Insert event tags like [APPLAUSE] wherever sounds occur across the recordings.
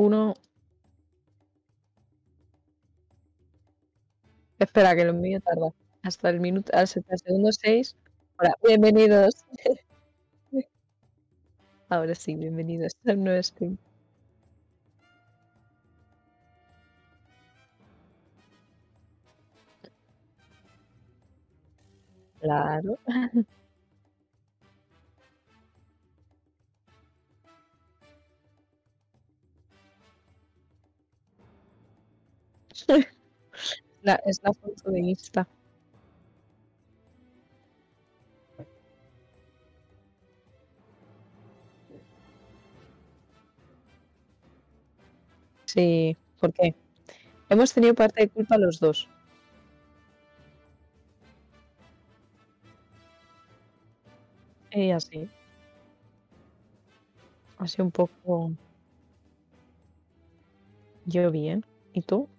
uno. Espera, que lo mío tarda. Hasta el minuto, hasta el segundo 6. Hola, bienvenidos. [LAUGHS] Ahora sí, bienvenidos a nuevo stream. Claro. [LAUGHS] [LAUGHS] La, es la foto de Insta. Sí, ¿por qué? Hemos tenido parte de culpa los dos. Y así. Así un poco. Yo bien. ¿Y tú?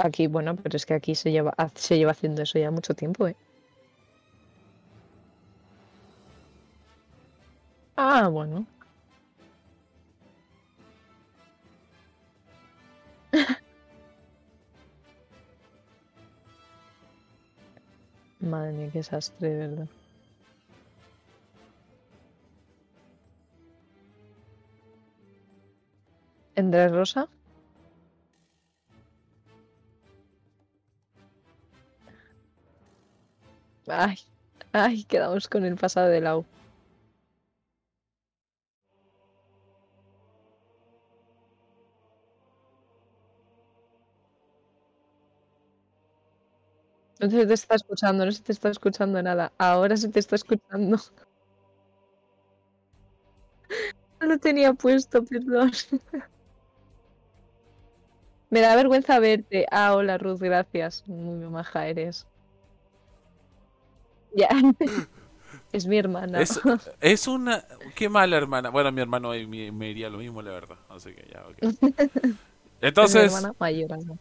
Aquí, bueno, pero es que aquí se lleva, se lleva haciendo eso ya mucho tiempo, ¿eh? Ah, bueno. [LAUGHS] Madre mía, qué desastre, de verdad. ¿Andrés Rosa? Ay, ay, quedamos con el pasado de Lau. No se te está escuchando, no se te está escuchando nada. Ahora se te está escuchando. No [LAUGHS] lo tenía puesto, perdón. [LAUGHS] Me da vergüenza verte. Ah, hola Ruth, gracias. Muy maja eres. Ya. [LAUGHS] Es mi hermana. Es, es una. Qué mala hermana. Bueno, mi hermano me, me diría lo mismo, la verdad. Así que ya, ok. [LAUGHS] Es mi Entonces, hermana mayor. ¿no?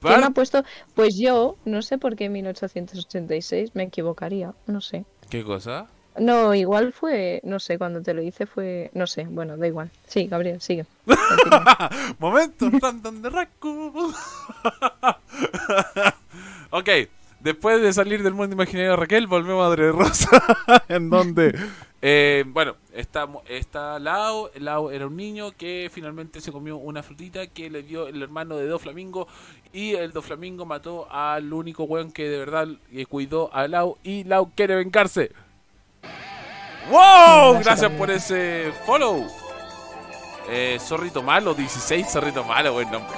¿Quién me ha puesto? Pues yo, no sé por qué 1886, me equivocaría, no sé. ¿qué cosa? No, igual fue, no sé, cuando te lo hice fue, no sé, bueno, da igual. Sí, Gabriel, sigue. [LAUGHS] Momento random de Raku. ok, después de salir del mundo imaginario de Raquel, volvemos a Adre Rosa. [LAUGHS] en donde, eh, bueno, está, está Lau. Lau era un niño que finalmente se comió una frutita que le dio el hermano de Doflamingo. Y el Doflamingo mató al único weón que de verdad eh, cuidó a Lau. Y Lau quiere vengarse. ¡Wow! Gracias por ese follow. Eh, Zorrito Malo, 16 Zorrito Malo, buen nombre.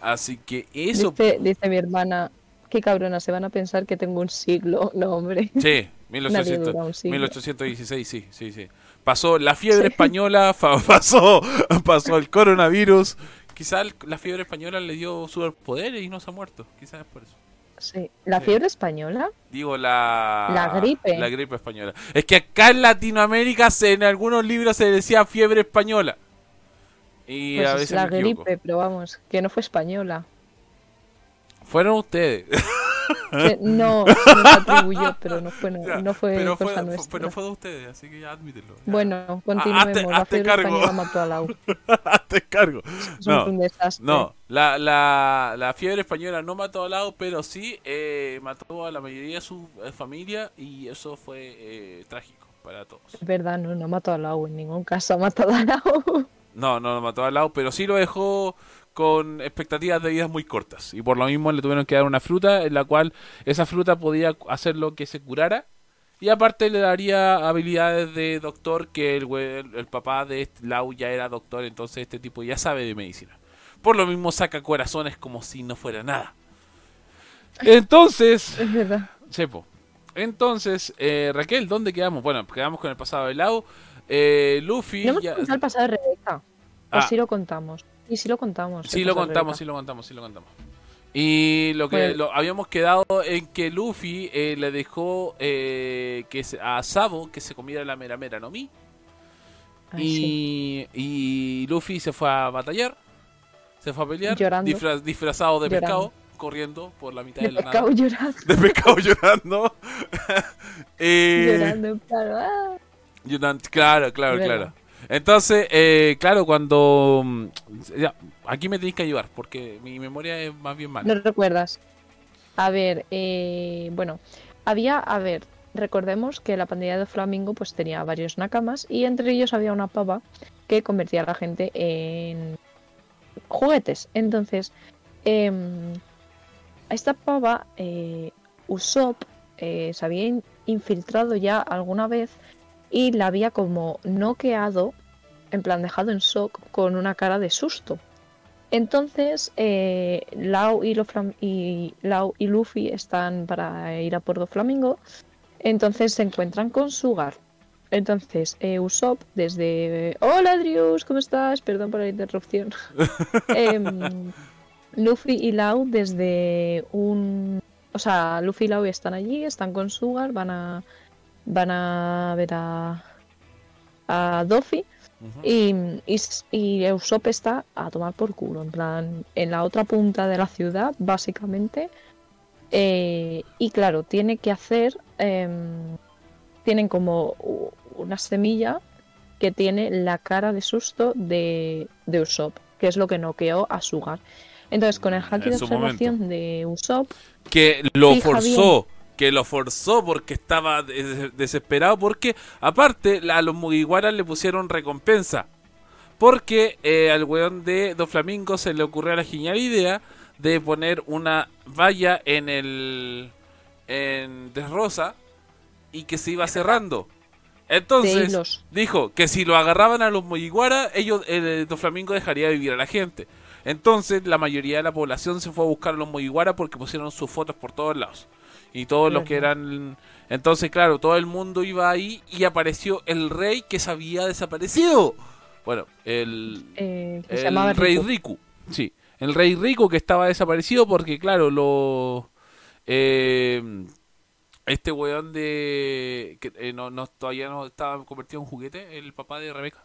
Así que eso. Dice, dice mi hermana, qué cabrona, se van a pensar que tengo un siglo. [LAUGHS] No, hombre. Sí, [LAUGHS] Nadie 1800, dura un siglo. 1816, sí, sí, sí. Pasó la fiebre española, [LAUGHS] fa- pasó, pasó el coronavirus. Quizás la fiebre española le dio superpoderes y no se ha muerto. Quizás es por eso. Sí. ¿La Sí. fiebre española? Digo, la... La gripe. La gripe española. Es que acá en Latinoamérica se- en algunos libros se decía fiebre española. Y Pues a es veces la me gripe, pero vamos, que no fue española. Fueron ustedes. [LAUGHS] Que no, se nos atribuyó, pero no fue, Ya, no fue pero, cosa fue, nuestra. pero fue de ustedes, así que ya admítelo. ya. Bueno, continuemos. hazte- la hazte cargo. mató a Lau. [LAUGHS] Te cargo. Es No, un desastre. No, la, la, la fiebre española no mató a Lau, pero sí eh, mató a la mayoría de su eh, familia y eso fue eh, trágico para todos. Es verdad, no, no mató a Lau en ningún caso, ha matado a Lau. No, no lo mató a Lau, pero sí lo dejó con expectativas de vida muy cortas. Y por lo mismo le tuvieron que dar una fruta en la cual esa fruta podía hacer lo que se curara. Y aparte le daría habilidades de doctor que el, güey- el, el papá de este Lau ya era doctor, entonces este tipo ya sabe de medicina. Por lo mismo saca corazones como si no fuera nada. Entonces, Es verdad. Chepo. Entonces, eh, Raquel, ¿dónde quedamos? Bueno, quedamos con el pasado de Lau. Eh, Luffy. No hemos ya- contado el pasado de Rebeca. O Ah. sí lo contamos. Sí, sí lo contamos. Sí lo contamos, sí lo contamos, sí lo contamos. Y lo que Bueno. lo, habíamos quedado en que Luffy eh, le dejó eh, que se- a Sabo que se comiera la mera mera no mi. y, y Luffy se fue a batallar, se fue a pelear, Llorando. disfra- disfrazado de Llorando. pescado, corriendo por la mitad De de, la pescado nada. llorando. De pescado [LAUGHS] llorando. [LAUGHS] Eh, llorando en plan, "Ah". Claro, claro, claro. Entonces, eh, claro, cuando... mm, ya, aquí me tenéis que ayudar, porque mi memoria es más bien mala. No recuerdas. A ver, eh, bueno, había, a ver, recordemos que la pandilla de Flamingo pues tenía varios nakamas y entre ellos había una pava que convertía a la gente en juguetes. Entonces, a esta pava, eh, Usopp eh, se había in- infiltrado ya alguna vez y la había como noqueado, en plan dejado en shock, con una cara de susto. Entonces, eh, Lau, y, lo Flam- y, Lau y Luffy están para ir a por Flamingo. Entonces se encuentran con Sugar. Entonces, eh, Usopp desde... Hola, Drius, ¿cómo estás? Perdón por la interrupción. [LAUGHS] Em, Luffy y Lau desde un... O sea, Luffy y Lau están allí, están con Sugar, van a, van a ver a, a Doffy. Y, y, s- y Usopp está a tomar por culo, en plan, en la otra punta de la ciudad, básicamente. Eh, y claro, tiene que hacer. em, tienen como una semilla que tiene la cara de susto de, de Usopp, que es lo que noqueó a Sugar. Entonces, con el haki En de observación de Usopp, que lo forzó, que lo forzó porque estaba des- desesperado, porque aparte a los Mugiwaras le pusieron recompensa, porque eh, al weón de Dos Flamingo se le ocurrió la genial idea de poner una valla en el en Desrosa y que se iba cerrando. Entonces dijo que si lo agarraban a los Mugiwara, ellos el Doflamingo dejaría de vivir a la gente. Entonces la mayoría de la población se fue a buscar a los Mugiwara porque pusieron sus fotos por todos lados. Y todos los que eran... Entonces, claro, todo el mundo iba ahí y apareció el rey que se había desaparecido. Bueno, el, eh, se el rey Riku. Riku. Sí, el rey Riku que estaba desaparecido porque, claro, lo... eh, este weón de... que eh, no, no, todavía no estaba convertido en juguete, el papá de Rebeca.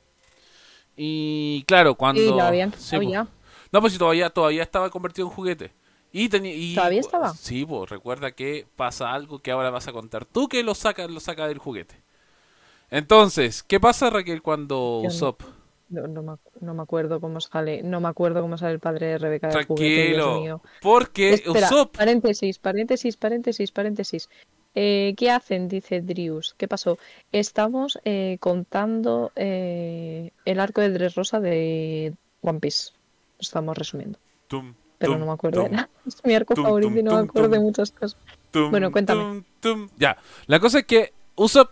Y claro, cuando... Y lo habían sí, ya. No, pues si todavía, todavía estaba convertido en juguete. Y tenía... y- ¿Todavía estaba? Sí, pues recuerda que pasa algo que ahora vas a contar tú que lo saca, lo saca del juguete. Entonces, ¿qué pasa Raquel cuando Yo Usopp... No, no me, no me acuerdo cómo sale, no me acuerdo cómo sale el padre de Rebeca del juguete, Dios Tranquilo. mío. Porque Espera, Usopp... paréntesis, paréntesis, paréntesis, paréntesis. Eh, ¿Qué hacen? Dice Drius. ¿Qué pasó? Estamos eh, contando eh, el arco de Dressrosa de One Piece. Estamos resumiendo. Tum, Pero tum, no me acuerdo. tum, Era- [LAUGHS] Es mi arco tum, favorito y no me acuerdo de muchas cosas. Bueno, cuéntame. Ya, la cosa es que Usopp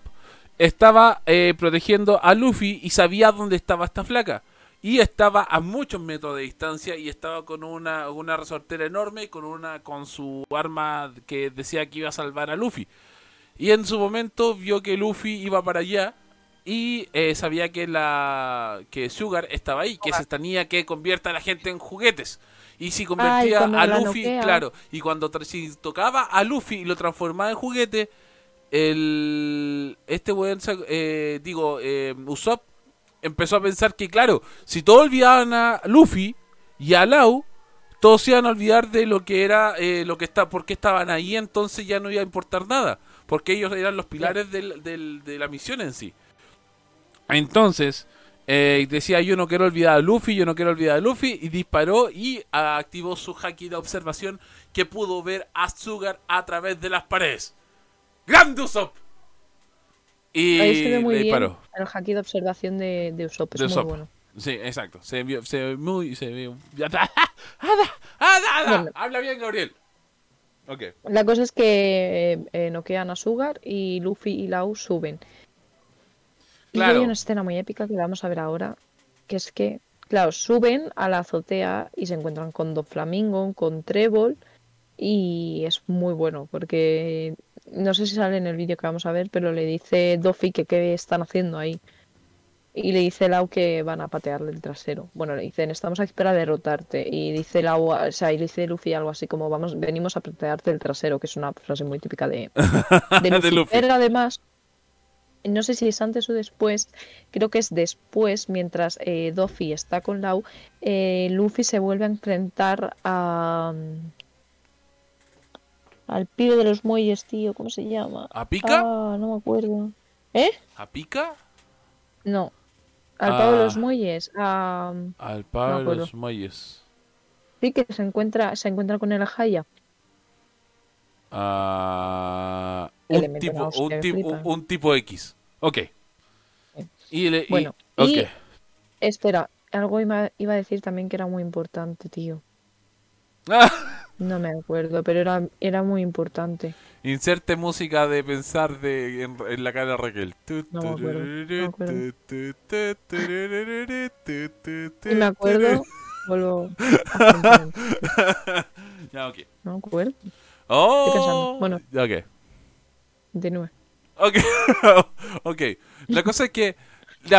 estaba eh, protegiendo a Luffy y sabía dónde estaba esta flaca. Y estaba a muchos metros de distancia y estaba con una, una resortera enorme con una con su arma que decía que iba a salvar a Luffy. Y en su momento vio que Luffy iba para allá y eh, sabía que la que Sugar estaba ahí, que se tenía que convierta a la gente en juguetes. Y si convertía a Luffy, noquea. claro, y cuando si tocaba a Luffy y lo transformaba en juguete, el este weón, eh, digo, eh, Usopp empezó a pensar que, claro, si todos olvidaban a Luffy y a Lau, todos se iban a olvidar de lo que era, eh, lo que está, por qué estaban ahí, entonces ya no iba a importar nada, porque ellos eran los pilares del- del- de la misión en sí. Entonces, eh, decía yo no quiero olvidar a Luffy, yo no quiero olvidar a Luffy, y disparó y activó su haki de observación que pudo ver a Sugar a través de las paredes. ¡Grande Usopp! Y Ahí se ve muy le bien disparó. el haki de observación de, de Usopp. Es De muy Usopp. bueno. Sí, exacto. Se vio, se ve muy, se ve. ¡Ada! ¡Ada! ¡Ada! Habla bien, Gabriel. Ok. La cosa es que eh, eh, noquean a Sugar y Luffy y Lau suben. Y hay una escena muy épica que vamos a ver ahora, que es que, claro, suben a la azotea y se encuentran con Don Flamingo, con Trébol, y es muy bueno, porque no sé si sale en el vídeo que vamos a ver, pero le dice Doffy que qué están haciendo ahí. Y le dice Lau que van a patearle el trasero. Bueno, le dicen, estamos aquí para derrotarte. Y dice Lau, o sea, y le dice Luffy algo así como, vamos, venimos a patearte el trasero, que es una frase muy típica de, [LAUGHS] de Luffy. De Luffy. Pero además, no sé si es antes o después, creo que es después, mientras eh, Doffy está con Lau, eh, Luffy se vuelve a enfrentar a... Al pibe de los muelles, tío, ¿cómo se llama? ¿A Pica? Ah, no me acuerdo. ¿Eh? ¿A Pica? No. Al pavo de los Ah. muelles. A... Al par de los muelles. Sí, que se encuentra, se encuentra con el Jaya. Ah, un, tipo, un, un X. Ok. Y le, y- Bueno, y- Espera, algo iba, iba a decir también que era muy importante, tío. Ah, [LAUGHS] No me acuerdo, pero era, era muy importante. inserte música de pensar de, en, en la cara de Raquel. No me acuerdo, no acuerdo. Y me acuerdo, vuelvo a. Ya, ok. No me acuerdo. Oh, pensando. Bueno. Ok. De nuevo. Ok. [LAUGHS] ok. La cosa es que,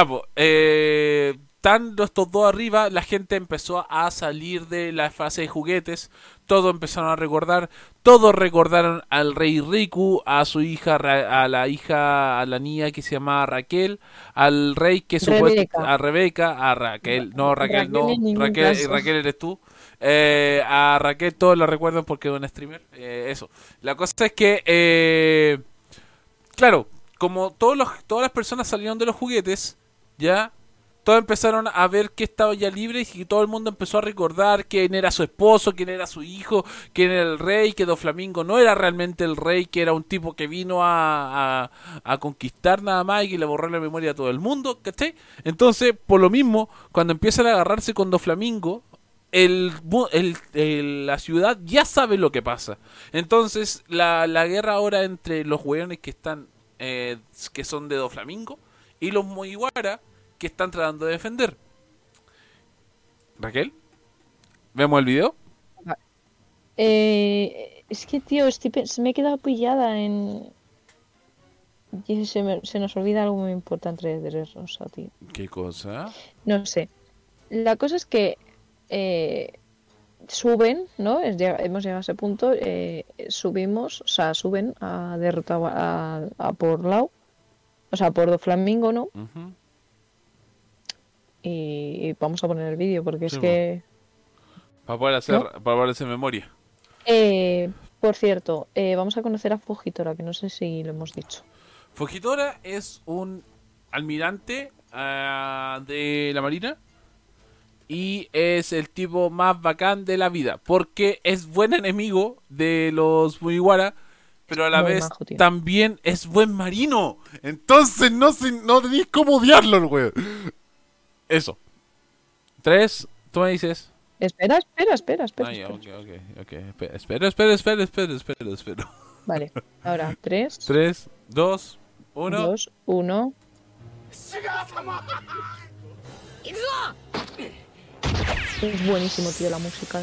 po, eh, estando estos dos arriba, la gente empezó a salir de la fase de juguetes. Todos empezaron a recordar. Todos recordaron al rey Riku, a su hija, a la hija, a la niña que se llamaba Raquel, al rey que supuesto, Rebeca. a Rebeca, a Raquel, no Raquel, Raquel no, Raquel, caso. Raquel eres tú. Eh, a Raquel todos la recuerdan porque es una streamer. Eh, eso. La cosa es que, eh, claro, como todos los, todas las personas salieron de los juguetes, ya, todos empezaron a ver que estaba ya libre y todo el mundo empezó a recordar quién era su esposo, quién era su hijo, quién era el rey, que Doflamingo no era realmente el rey, que era un tipo que vino a, a, conquistar nada más y que le borró la memoria a todo el mundo, ¿cachai? Entonces, por lo mismo, cuando empiezan a agarrarse con Doflamingo, el, el- el- la ciudad ya sabe lo que pasa. Entonces, la, la guerra ahora entre los hueones que están, eh, que son de Doflamingo, y los Mugiwara que están tratando de defender. Raquel, ¿vemos el video? Eh, es que, tío, estoy se me he quedado pillada en... y se, me- se nos olvida algo muy importante de Rosa, tío. ¿Qué cosa? No sé. La cosa es que eh, suben, ¿no? Es hemos llegado a ese punto. eh, subimos, o sea, suben a derrotar a, a por Lau. O sea, por Doflamingo, ¿no? Ujú. Y, y vamos a poner el vídeo porque Sí, es que... Para poder hacer, para poder hacer memoria. Eh, por cierto, eh, vamos a conocer a Fujitora, que no sé si lo hemos dicho. Fujitora es un almirante ah, de la marina y es el tipo más bacán de la vida porque es buen enemigo de los Mugiwara pero a la Muy vez majo, también es buen marino entonces no se, no tenéis cómo odiarlo el weón eso tres tú me dices Espera, espera, espera, espera. Ah, espera. Espera, espera, espera, espera, espera, espera. Vale, ahora 3, Tres, dos, uno. 2, 1. [LAUGHS] Es buenísimo, tío, la música.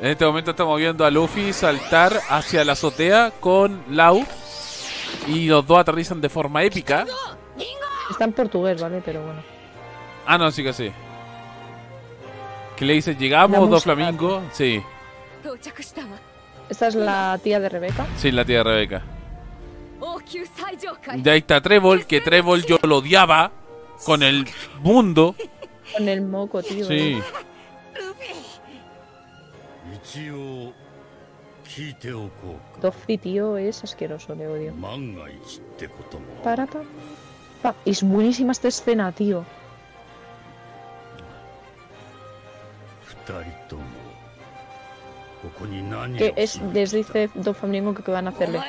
En este momento estamos viendo a Luffy saltar hacia la azotea con Lau. Y los dos aterrizan de forma épica. Está en portugués, ¿vale? Pero bueno. Ah, no, sí que sí. ¿Qué le dice, llegamos, dos flamingos. Sí. Esta es la tía de Rebeca. Sí, la tía de Rebeca. Ya está Trébol, que Trébol yo lo odiaba con el mundo. Con el moco, tío. Sí. ¿eh? Tío, es asqueroso, le odio. Para, pa, pa. Es buenísima esta escena, tío. Que es, les dice Don que, que van a hacerle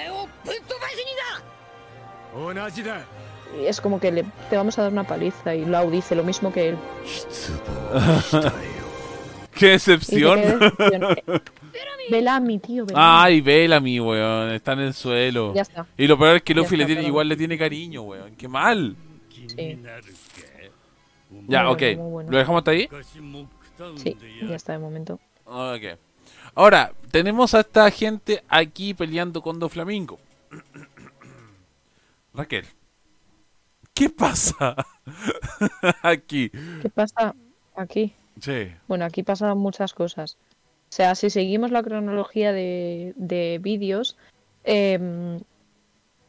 es como que le, te vamos a dar una paliza y Lau dice lo mismo que él. [LAUGHS] ¡Qué excepción! [LAUGHS] Bellamy, tío. Bellamy. Ay, Bellamy, weón. Está en el suelo. Ya está. Y lo peor es que Luffy le tiene, igual le tiene cariño, weón. ¡Qué mal! Ya, ok. ¿Lo dejamos hasta ahí? Sí, ya está de momento. Ok. Ahora, tenemos a esta gente aquí peleando con Doflamingo. [COUGHS] Raquel, ¿Qué pasa [LAUGHS] aquí? ¿Qué pasa aquí? Sí. Bueno, aquí pasan muchas cosas. O sea, si seguimos la cronología de, de vídeos, em,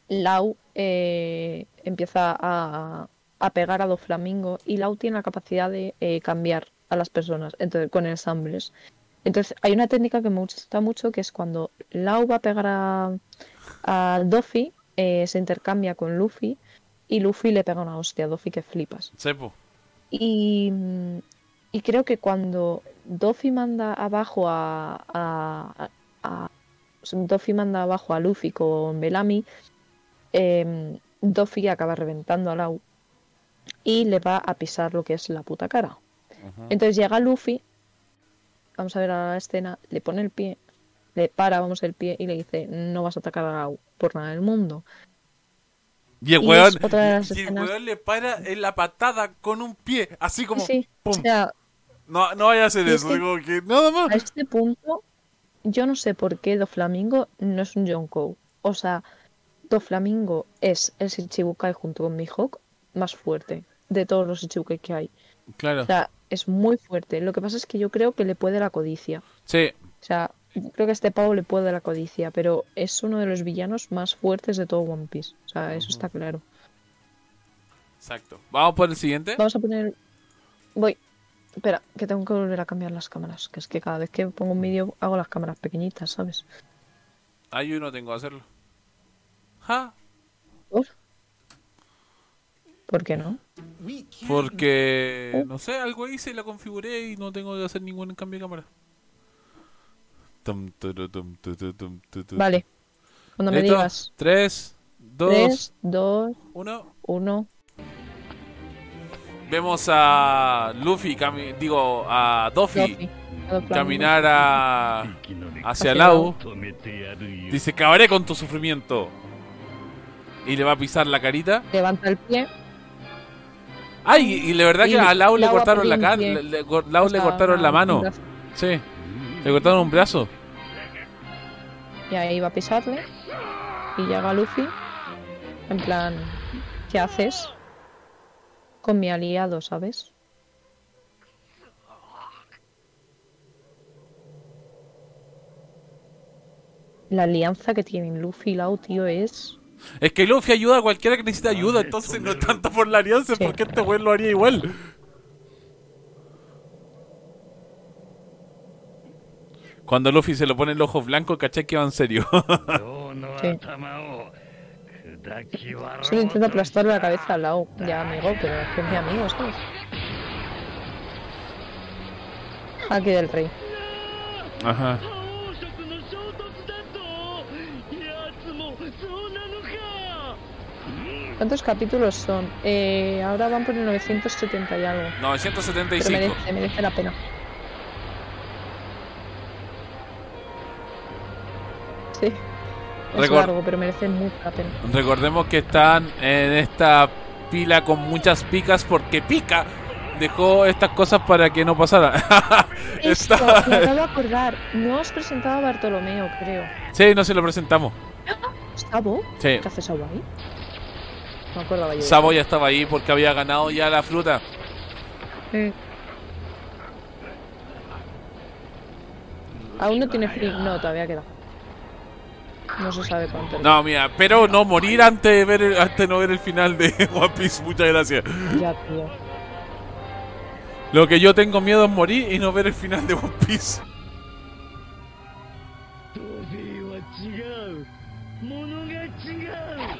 Lau eh, empieza a, a pegar a Doflamingo y Lau tiene la capacidad de eh, cambiar a las personas entonces, con ensambles. Entonces hay una técnica que me gusta mucho que es cuando Lau va a pegar a, a Doffy, eh, se intercambia con Luffy y Luffy le pega una hostia a Doffy que flipas. Sepo. Y, y creo que cuando Doffy manda abajo a, a, a- a- Doffy manda abajo a Luffy con Bellamy, em, Doffy acaba reventando a Lau y le va a pisar lo que es la puta cara. Entonces llega Luffy, vamos a ver a la escena, le pone el pie, le para, vamos, el pie y le dice, no vas a atacar a Lau por nada del mundo. Y el weón, y el le para en la patada con un pie, así como Sí, o pum. sea, No, no vaya a hacer eso, que- digo que nada a más. este punto, yo no sé por qué Doflamingo no es un Yonkou. O sea, Doflamingo es el Shichibukai junto con Mihawk más fuerte de todos los Shichibukai que hay. Claro. O sea, es muy fuerte. Lo que pasa es que yo creo que le puede la codicia. Sí, O sea, creo que a este pavo le puede la codicia, pero es uno de los villanos más fuertes de todo One Piece. O sea, eso está claro. exacto. Vamos por el siguiente. Vamos a poner. Voy. Espera, que tengo que volver a cambiar las cámaras. Que es que cada vez que pongo un vídeo hago las cámaras pequeñitas, ¿sabes? Ah, yo no tengo que hacerlo. Ja, ¿Por? ¿Por qué no? porque no sé, algo hice y la configuré y no tengo que hacer ningún cambio de cámara. Tum, turu, tum, tu, tu, tum, tu, tu. Vale. Cuando me digas. 3, 2, 2, 1. 1. Vemos a Luffy, digo, a Doffy, caminar a, hacia Lau. Dice, acabaré con tu sufrimiento. Y le va a pisar la carita. Levanta el pie. Ay, y la verdad que a Lau le cortaron la cara. Lau le cortaron la mano. Sí. Le cortaron un brazo. Y ahí va a pisarle. Y llega Luffy. En plan, ¿qué haces? Con mi aliado, ¿sabes? La alianza que tienen Luffy y Lau, tío, es. Es que Luffy ayuda a cualquiera que necesita ayuda. Entonces no es tanto por la alianza, Sí. porque este weón lo haría igual. Cuando Luffy se lo pone el ojo blanco, caché que va en serio. [LAUGHS] sí. Solo intento aplastar la cabeza al lado. Ya amigo, pero es que es mi amigo, ¿sabes? Aquí del rey. Ajá. ¿Cuántos capítulos son? Eh, ahora van por el 970 y algo. 975. Pero merece, merece la pena. Es largo, pero merece mucho la pena. Recordemos que están en esta pila con muchas picas porque pica dejó estas cosas para que no pasara. [LAUGHS] Esto, Está- me acabo de acordar. No os presentaba a Bartolomeo, creo. Sí, no se lo presentamos. ¿Sabo? Sí. ¿Qué hace Sabo ahí? No acordaba yo. Sabo ya estaba ahí porque había ganado ya la fruta. eso. ¿Aún no tiene free? No, todavía queda. No se sabe cuánto. No, mira, pero no morir antes de ver el, antes no ver el final de [LAUGHS] One Piece. Muchas gracias. Ya, tío. Lo que yo tengo miedo es morir y no ver el final de One Piece.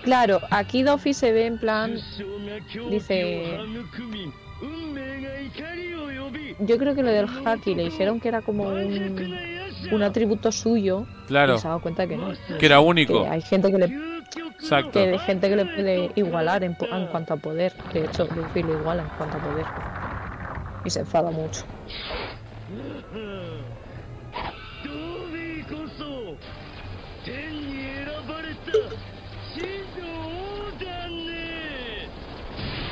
Claro, aquí Doffy se ve en plan. Dice. Yo creo que lo del haki le dijeron que era como un un atributo suyo. Claro. Se ha cuenta que no. Que era único. Hay gente que le. Exacto. Que hay gente que le puede igualar en, en cuanto a poder. De hecho, Luffy lo iguala en cuanto a poder. Y se enfada mucho.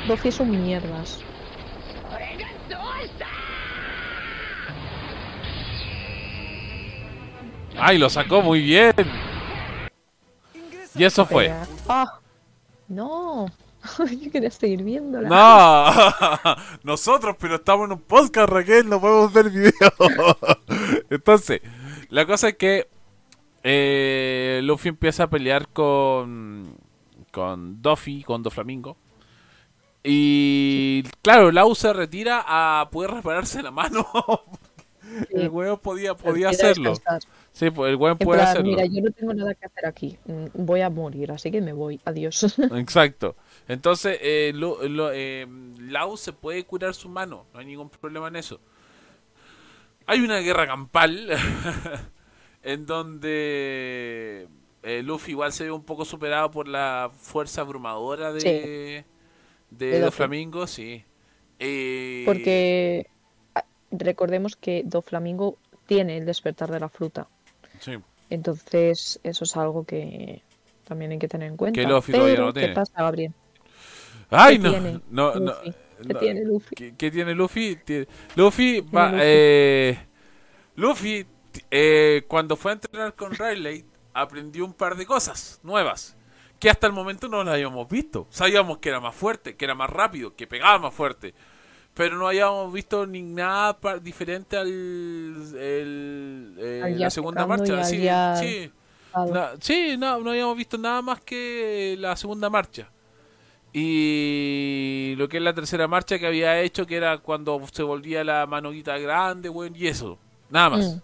Luffy es un mierdas. Ay, lo sacó muy bien. Y eso fue. ¡Ah! ¡No! [LAUGHS] Yo quería seguir viéndola. No, [LAUGHS] nosotros, pero estamos en un podcast, Raquel, no podemos ver video. [LAUGHS] Entonces, la cosa es que eh, Luffy empieza a pelear con con Duffy, con Doflamingo. Y claro, Lau se retira a poder repararse la mano. [LAUGHS] el huevo podía, podía hacerlo. Sí, pues el huevo En puede plan, hacerlo. Mira, yo no tengo nada que hacer aquí. Mm, Voy a morir, así que me voy. Adiós. [LAUGHS] Exacto. Entonces, eh, lo- lo- eh, Lau se puede curar su mano, no hay ningún problema en eso. Hay una guerra campal [LAUGHS] en donde eh, Luffy igual se ve un poco superado por la fuerza abrumadora de, de, De Luffy. Doflamingo, sí. Eh, Porque recordemos que Doflamingo tiene el despertar de la fruta. sí. Entonces, eso es algo que también hay que tener en cuenta. Que Luffy todavía Pero, no tiene. ¿qué pasa, Gabriel? ¡Ay, ¿Qué no! tiene no, no, Luffy? ¿Qué no. tiene Luffy? ¿Qué, qué tiene Luffy? Luffy va. Luffy. eh, Luffy, eh, cuando fue a entrenar con Riley, aprendió un par de cosas nuevas que hasta el momento no las habíamos visto. Sabíamos que era más fuerte, que era más rápido, que pegaba más fuerte. Pero no habíamos visto ni nada diferente al el, eh, la segunda marcha. Sí, sí. No, no habíamos visto nada más que la segunda marcha. Y lo que es la tercera marcha que había hecho, que era cuando se volvía la manoguita grande, weón, y eso. Nada más. Mm.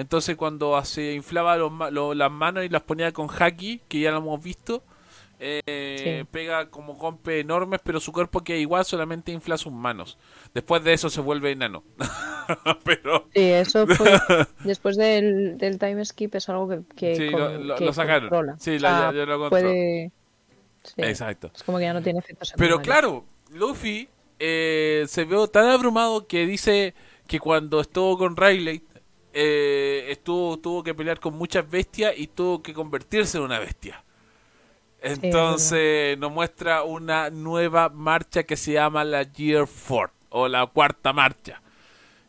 Entonces cuando se inflaba los ma- lo- las manos y las ponía con haki, que ya lo hemos visto, eh, Sí. pega como golpes enormes, pero su cuerpo queda igual, solamente infla sus manos. Después de eso se vuelve enano. [LAUGHS] pero Sí, eso fue [LAUGHS] después del, del time skip es algo que, que, Sí, con- lo- lo- que lo sacaron. controla. Sí, la- sea, ya- ya lo puede sí, Exacto. Es como que ya no tiene efectos Pero claro, Luffy eh, se vio tan abrumado que dice que cuando estuvo con Riley eh, estuvo tuvo que pelear con muchas bestias y tuvo que convertirse en una bestia. Entonces nos muestra una nueva marcha que se llama la Year Fourth o la cuarta marcha.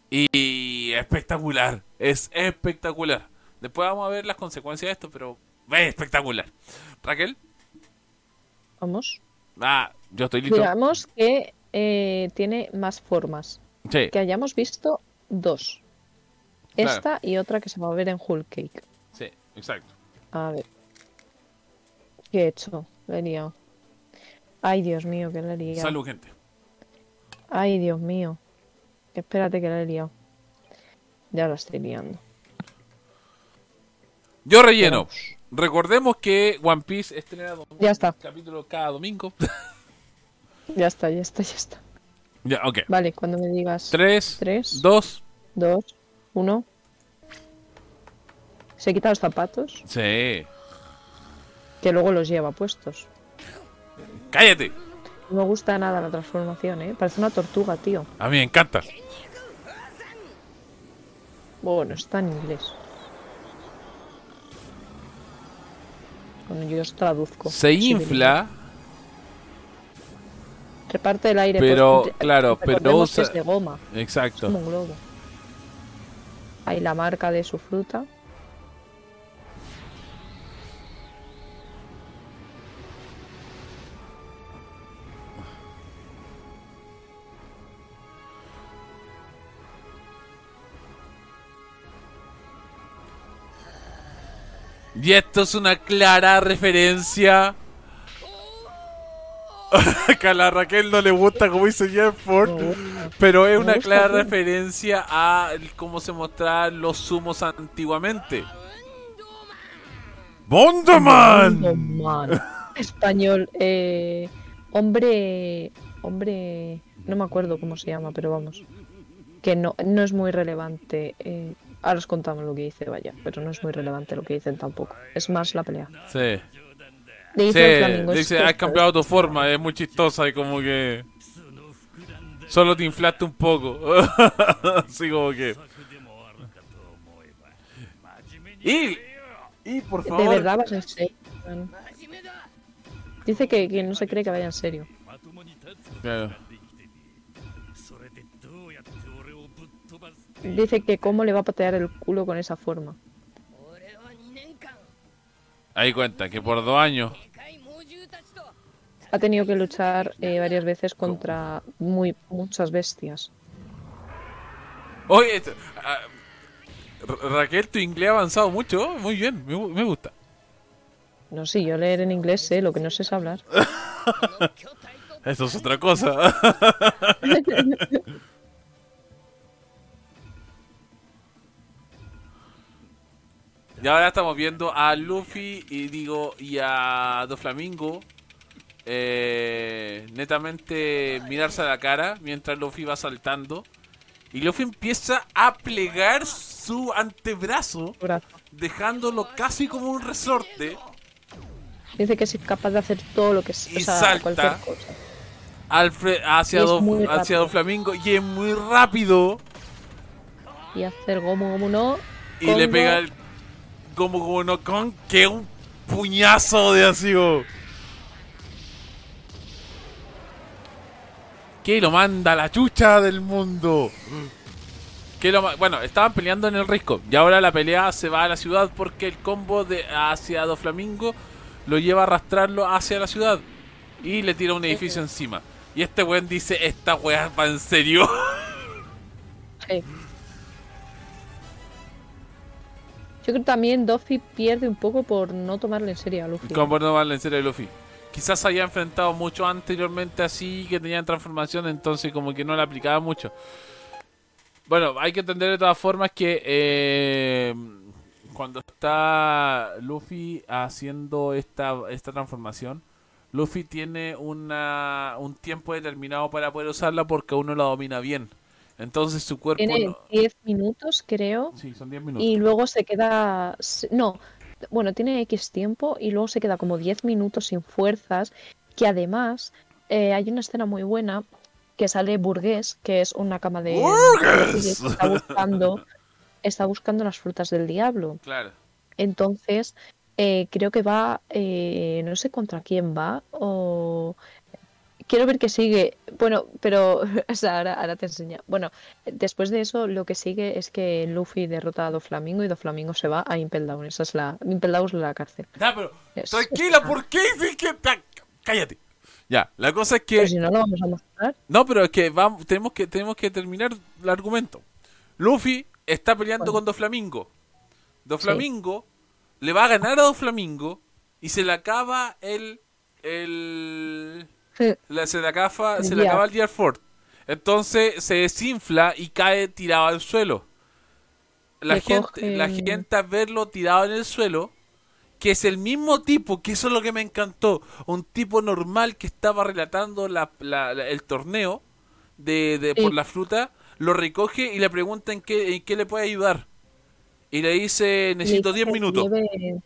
Y espectacular, es espectacular. Después vamos a ver las consecuencias de esto, pero es espectacular. Raquel, Vamos. ah, yo estoy listo. Digamos que eh, tiene más formas. Sí. Que hayamos visto dos. Claro. Esta y otra que se va a ver en Whole Cake. Sí, exacto. A ver. ¿Qué he hecho? Le he liado. Ay, Dios mío, que le he liado. Salud, gente. Ay, Dios mío. Espérate que la he liado. Ya la estoy liando. Yo relleno. Recordemos que One Piece estrena dos Ya está. capítulos cada domingo. [LAUGHS] Ya está, ya está, ya está. ya, ok. Vale, cuando me digas 3, Tres. 2, 2, 1. Se quita los zapatos, sí. Que luego los lleva puestos. Cállate. No me gusta nada la transformación, ¿eh? Parece una tortuga, tío. A mí me encanta. Bueno, está en inglés. Bueno, yo os traduzco. Se infla, Reparte el aire. Pero, pues, claro, pero usa- es de goma, como exacto. un globo. Hay la marca de su fruta. Y esto es una clara referencia. [LAUGHS] que a la Raquel no le gusta como dice Jefford, pero es una clara referencia a cómo se mostraban los sumos antiguamente. ¡Bondoman! Bondoman. Español. Eh, hombre. Hombre. No me acuerdo cómo se llama, pero vamos. Que no, no es muy relevante. Eh, ahora os contamos lo que dice, vaya. Pero no es muy relevante lo que dicen tampoco. Es más la pelea. Sí. Le Sí, dice flamingo, dice, has cambiado tu forma, es muy chistosa y como que... Solo te inflaste un poco. [LAUGHS] Así como que... Y... Y por De favor... verdad vas en serio. man. Dice que, que no se cree que vaya en serio. Claro. Dice que cómo le va a patear el culo con esa forma. Ahí cuenta que por dos años... Ha tenido que luchar eh, varias veces contra muy muchas bestias. Oye, esto- ah, Ra- Raquel, tu inglés ha avanzado mucho. Muy bien, me, gu- me gusta. No sé, yo leer en inglés sé, lo que no sé es hablar. [LAUGHS] Eso es otra cosa. [LAUGHS] y ahora estamos viendo a Luffy y digo y a Doflamingo eh, netamente mirarse a la cara mientras Luffy va saltando y Luffy empieza a plegar su antebrazo Brazo. dejándolo casi como un resorte Dice que es capaz de hacer todo lo que es. Y sea, salta. cualquier cosa. al hacia, Do- hacia. Doflamingo y es muy rápido Y hacer gomu gomu no. y le pega el como como no con que un puñazo de así que lo manda la chucha del mundo. Que lo bueno estaban peleando en el risco. Y ahora la pelea se va a la ciudad porque el combo de hacia Doflamingo lo lleva a arrastrarlo hacia la ciudad. Y le tira un edificio encima. Y este weón dice esta weá va en serio Sí. [LAUGHS] Yo creo que también Duffy pierde un poco por no tomarle en serio a Luffy. Como por no darle en serio a Luffy. Quizás había enfrentado mucho anteriormente así, que tenían transformación, entonces como que no le aplicaba mucho. Bueno, hay que entender de todas formas que eh, cuando está Luffy haciendo esta, esta transformación, Luffy tiene una, un tiempo determinado para poder usarla porque aún no la domina bien. Entonces su cuerpo... Tiene no- 10 minutos, creo. Sí, son 10 minutos. Y luego se queda. No, bueno, tiene X tiempo y luego se queda como 10 minutos sin fuerzas. Que además eh, hay una escena muy buena que sale Burgués, que es una cama de. ¡Burgués! y Está buscando, está buscando las frutas del diablo. Claro. Entonces, eh, creo que va, eh, no sé contra quién va, o quiero ver que sigue. Bueno, pero [LAUGHS] o sea, ahora, ahora te enseño. Bueno, después de eso, lo que sigue es que Luffy derrota a Doflamingo y Doflamingo se va a Impel Down. Esa es la. Impel Down es la cárcel. Ya, pero Es- tranquila, ¿por qué que... Cállate. Ya, la cosa es que... Pero si no lo vamos a mostrar. No, pero es que vamos, tenemos que tenemos que terminar el argumento. Luffy está peleando Bueno. con Doflamingo. Doflamingo le va a ganar a Doflamingo y se le acaba el el la- se le acaba El se le acaba el Gear Ford. Entonces se desinfla y cae tirado al suelo. La gente coge- la gente al verlo tirado en el suelo que es el mismo tipo, que eso es lo que me encantó, un tipo normal que estaba relatando la, la- la- el torneo de, de Sí. por la fruta, lo recoge y le pregunta en qué, en qué le puede ayudar. Y le dice, necesito Le 10 dice que minutos. lleve-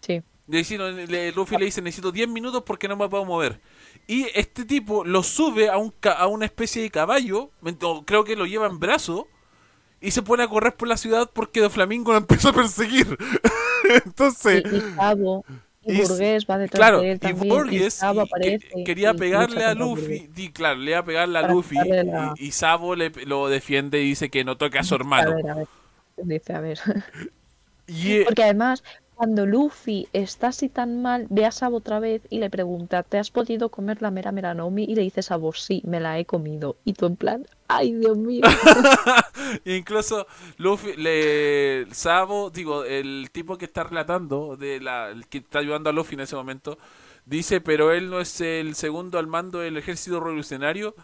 Sí. Le dice- le- Luffy le dice, necesito 10 minutos porque no me puedo mover. Y este tipo lo sube a, un, ca- a una especie de caballo, creo que lo lleva en brazo, y se pone a correr por la ciudad porque Doflamingo lo empieza a perseguir. [LAUGHS] Entonces... Y, y Sabo y, Y- Burgués va detrás Claro, de él y también. Y- que- aparece quería y pegarle a Luffy, di- claro, le iba a pegarle a Luffy la- y, y Sabo le, lo defiende y dice que no toque a su A hermano. ver, a ver. Dice, a ver. Y, [LAUGHS] Porque además, cuando Luffy está así tan mal, ve a Sabo otra vez y le pregunta, ¿te has podido comer la mera mera Nomi? Y le dice Sabo, sí, me la he comido. Y tú en plan, ay Dios mío. [LAUGHS] incluso Luffy, le, Sabo, digo, el tipo que está relatando, de la, el que está ayudando a Luffy en ese momento, dice, pero él no es el segundo al mando del ejército revolucionario.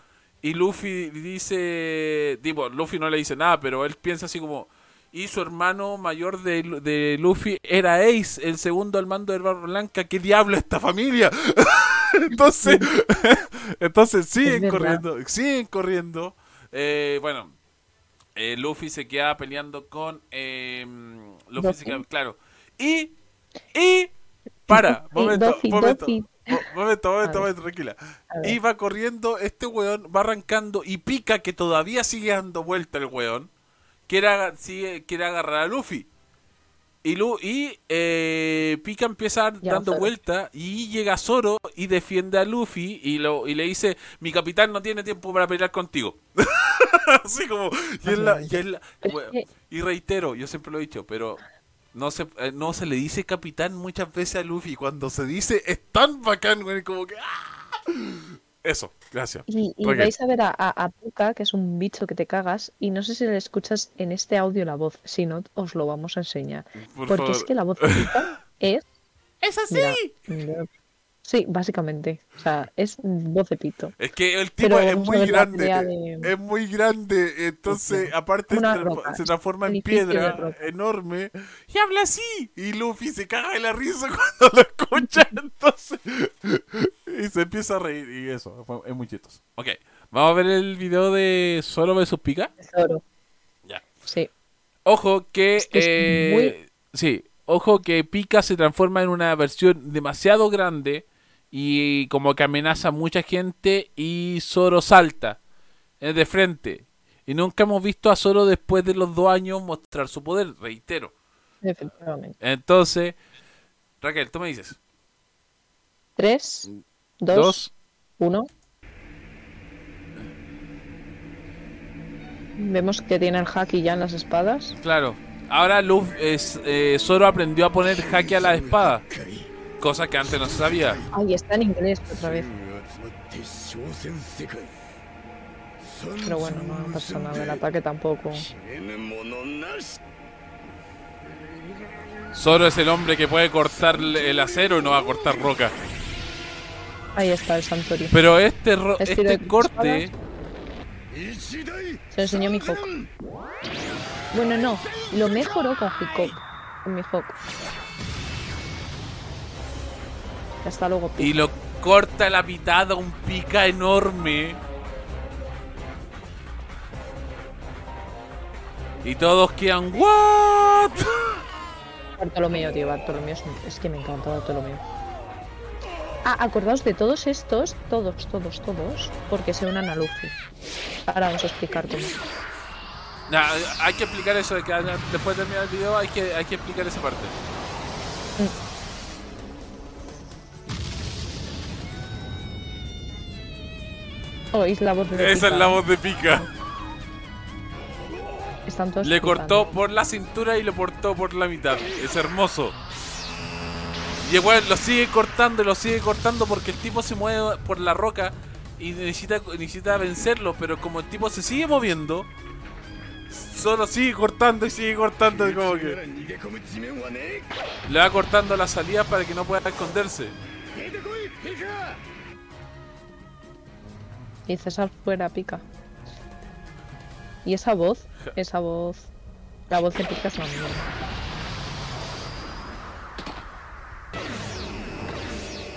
Y Luffy dice, digo, Luffy no le dice nada, pero él piensa así como, y su hermano mayor de, de Luffy era Ace, el segundo al mando del Barba Blanca. ¿Qué diablo esta familia? [LAUGHS] entonces, [LAUGHS] entonces siguen corriendo, siguen corriendo. Eh, bueno, eh, Luffy se queda peleando con eh, Luffy se queda, claro. Y y para, momento, [LAUGHS] Duffy, momento, Duffy. momento, momento, momento, tranquila. Y va corriendo, este weón va arrancando y pica que todavía sigue dando vuelta el weón. Quiere, sigue, quiere agarrar a Luffy. Y, Lu y eh, Pika empieza dando Zoro. vuelta y llega Zoro y defiende a Luffy y, lo, y le dice, mi capitán no tiene tiempo para pelear contigo. [LAUGHS] Así como... Y, es la- y es la- Es bueno, que- y reitero, yo siempre lo he dicho, pero no se, eh, no se le dice capitán muchas veces a Luffy. Cuando se dice es tan bacán, güey, como que... ¡ah! Eso, gracias. Y, y vais a ver a, a, a Puka, que es un bicho que te cagas, y no sé si le escuchas en este audio la voz, si no, os lo vamos a enseñar. Por Porque favor. es que la voz de Puka [LAUGHS] es ¡Es así! Mira, Sí, básicamente. O sea, es voz de pito. Es que el tipo Pero es muy grande. de- Es muy grande. Entonces, Sí. aparte, Una se, roca, transforma en piedra enorme. Y habla así. Y Luffy se caga de la risa [LAUGHS] cuando lo escucha. [LAUGHS] Entonces, y se empieza a reír. Y eso, es muy chistoso. Ok, vamos a ver el video de Solo vs Pika. Zoro. Ya. Sí. Ojo que. Es que es eh, muy- Sí, ojo que Pika se transforma en una versión demasiado grande y como que amenaza a mucha gente y Zoro salta eh, de frente. Y nunca hemos visto a Zoro después de los dos años mostrar su poder, reitero. Efectivamente. Entonces, Raquel, tú me dices. Tres, dos, Dos. uno. Vemos que tiene el haki ya en las espadas. Claro. Ahora Luf, es, eh, Zoro aprendió a poner jaque a la espada cosa que antes no se sabía. Ahí está en inglés otra vez. Pero bueno, no pasa nada, el ataque tampoco. Zoro es el hombre que puede cortar el acero y no va a cortar roca. Ahí está el santuario. Pero este, ro este, este corte... Se enseñó mi Hawk. Bueno, no, lo mejoró con Hawk. Con mi Hawk. Hasta luego. Pi. Y lo corta la mitad a un pica enorme. Y todos quedan, ¿what? Bartolomeo, tío. Bartolomeo es, es que me encanta Bartolomeo. Ah, acordaos de todos estos, todos, todos, todos, porque se unan a Luffy. Ahora vamos a explicar cómo. Nah, hay que explicar eso de que después de terminar el video hay que, hay que explicar esa parte. Esa es la voz de pica. Le cortó por la cintura y lo cortó por la mitad. Es hermoso. Y igual lo sigue cortando, lo sigue cortando porque el tipo se mueve por la roca y necesita, necesita vencerlo. Pero como el tipo se sigue moviendo, solo sigue cortando y sigue cortando. Como que le va cortando las salidas para que no pueda esconderse. Y César fuera pica. Y esa voz, esa voz. La voz de pica es una mierda.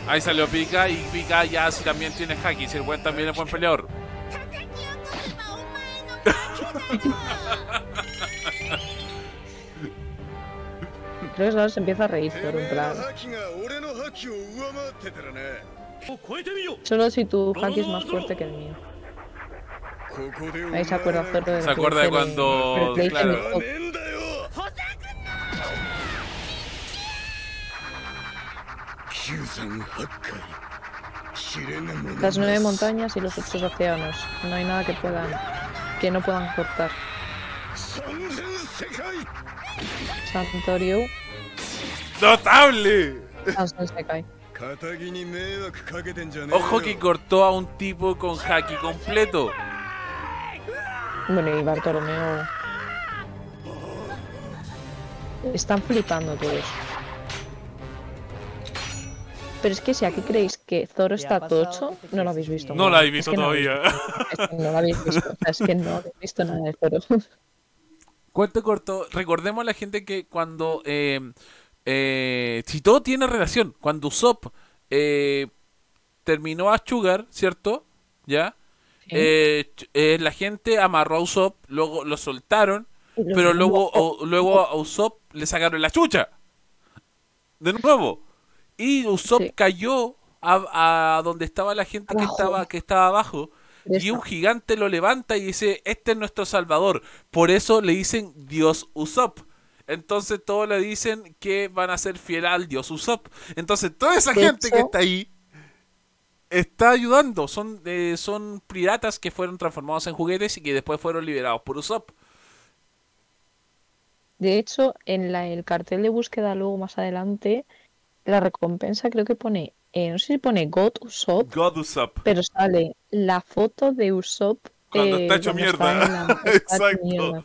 Ahí salió Pica y Pica ya si también tienes haki, si el buen también es buen peleador. Creo que ahora se empieza a reír, por un plan. Solo si tu hack es más fuerte que el mío. Ahí se acuerda hacerlo de Se acuerda de cuando. Las nueve montañas y los otros océanos. No hay nada que puedan. que no puedan cortar. Santorio. ¡Notable! Sanson. Ojo que cortó a un tipo con haki completo. Bueno, y Bartolomeo. Están flipando todos. Pero es que si aquí creéis que Zoro está tocho, no lo habéis visto. No lo habéis visto es que todavía. No lo habéis visto. Es que no habéis visto nada de Zoro. Cuento corto. Recordemos a la gente que cuando. Eh, eh, si todo tiene relación. Cuando Usopp eh, terminó a Sugar, ¿cierto? ¿Ya? Eh, eh, la gente amarró a Usopp, luego lo soltaron, pero luego, o- luego a Usopp le sacaron la chucha. De nuevo. Y Usopp Sí. cayó a, a donde estaba la gente que estaba, que estaba abajo. Y un gigante lo levanta y dice, este es nuestro salvador. Por eso le dicen Dios Usopp. Entonces todos le dicen que van a ser fiel al Dios Usopp. Entonces toda esa gente que está ahí está ayudando. Son, eh, son piratas que fueron transformados en juguetes y que después fueron liberados por Usopp. De hecho, en la, el cartel de búsqueda luego más adelante, la recompensa creo que pone, eh, no sé si pone God Usopp, God Usopp. pero sale la foto de Usopp Cuando eh, está hecho mierda. está [LAUGHS] Exacto. mierda.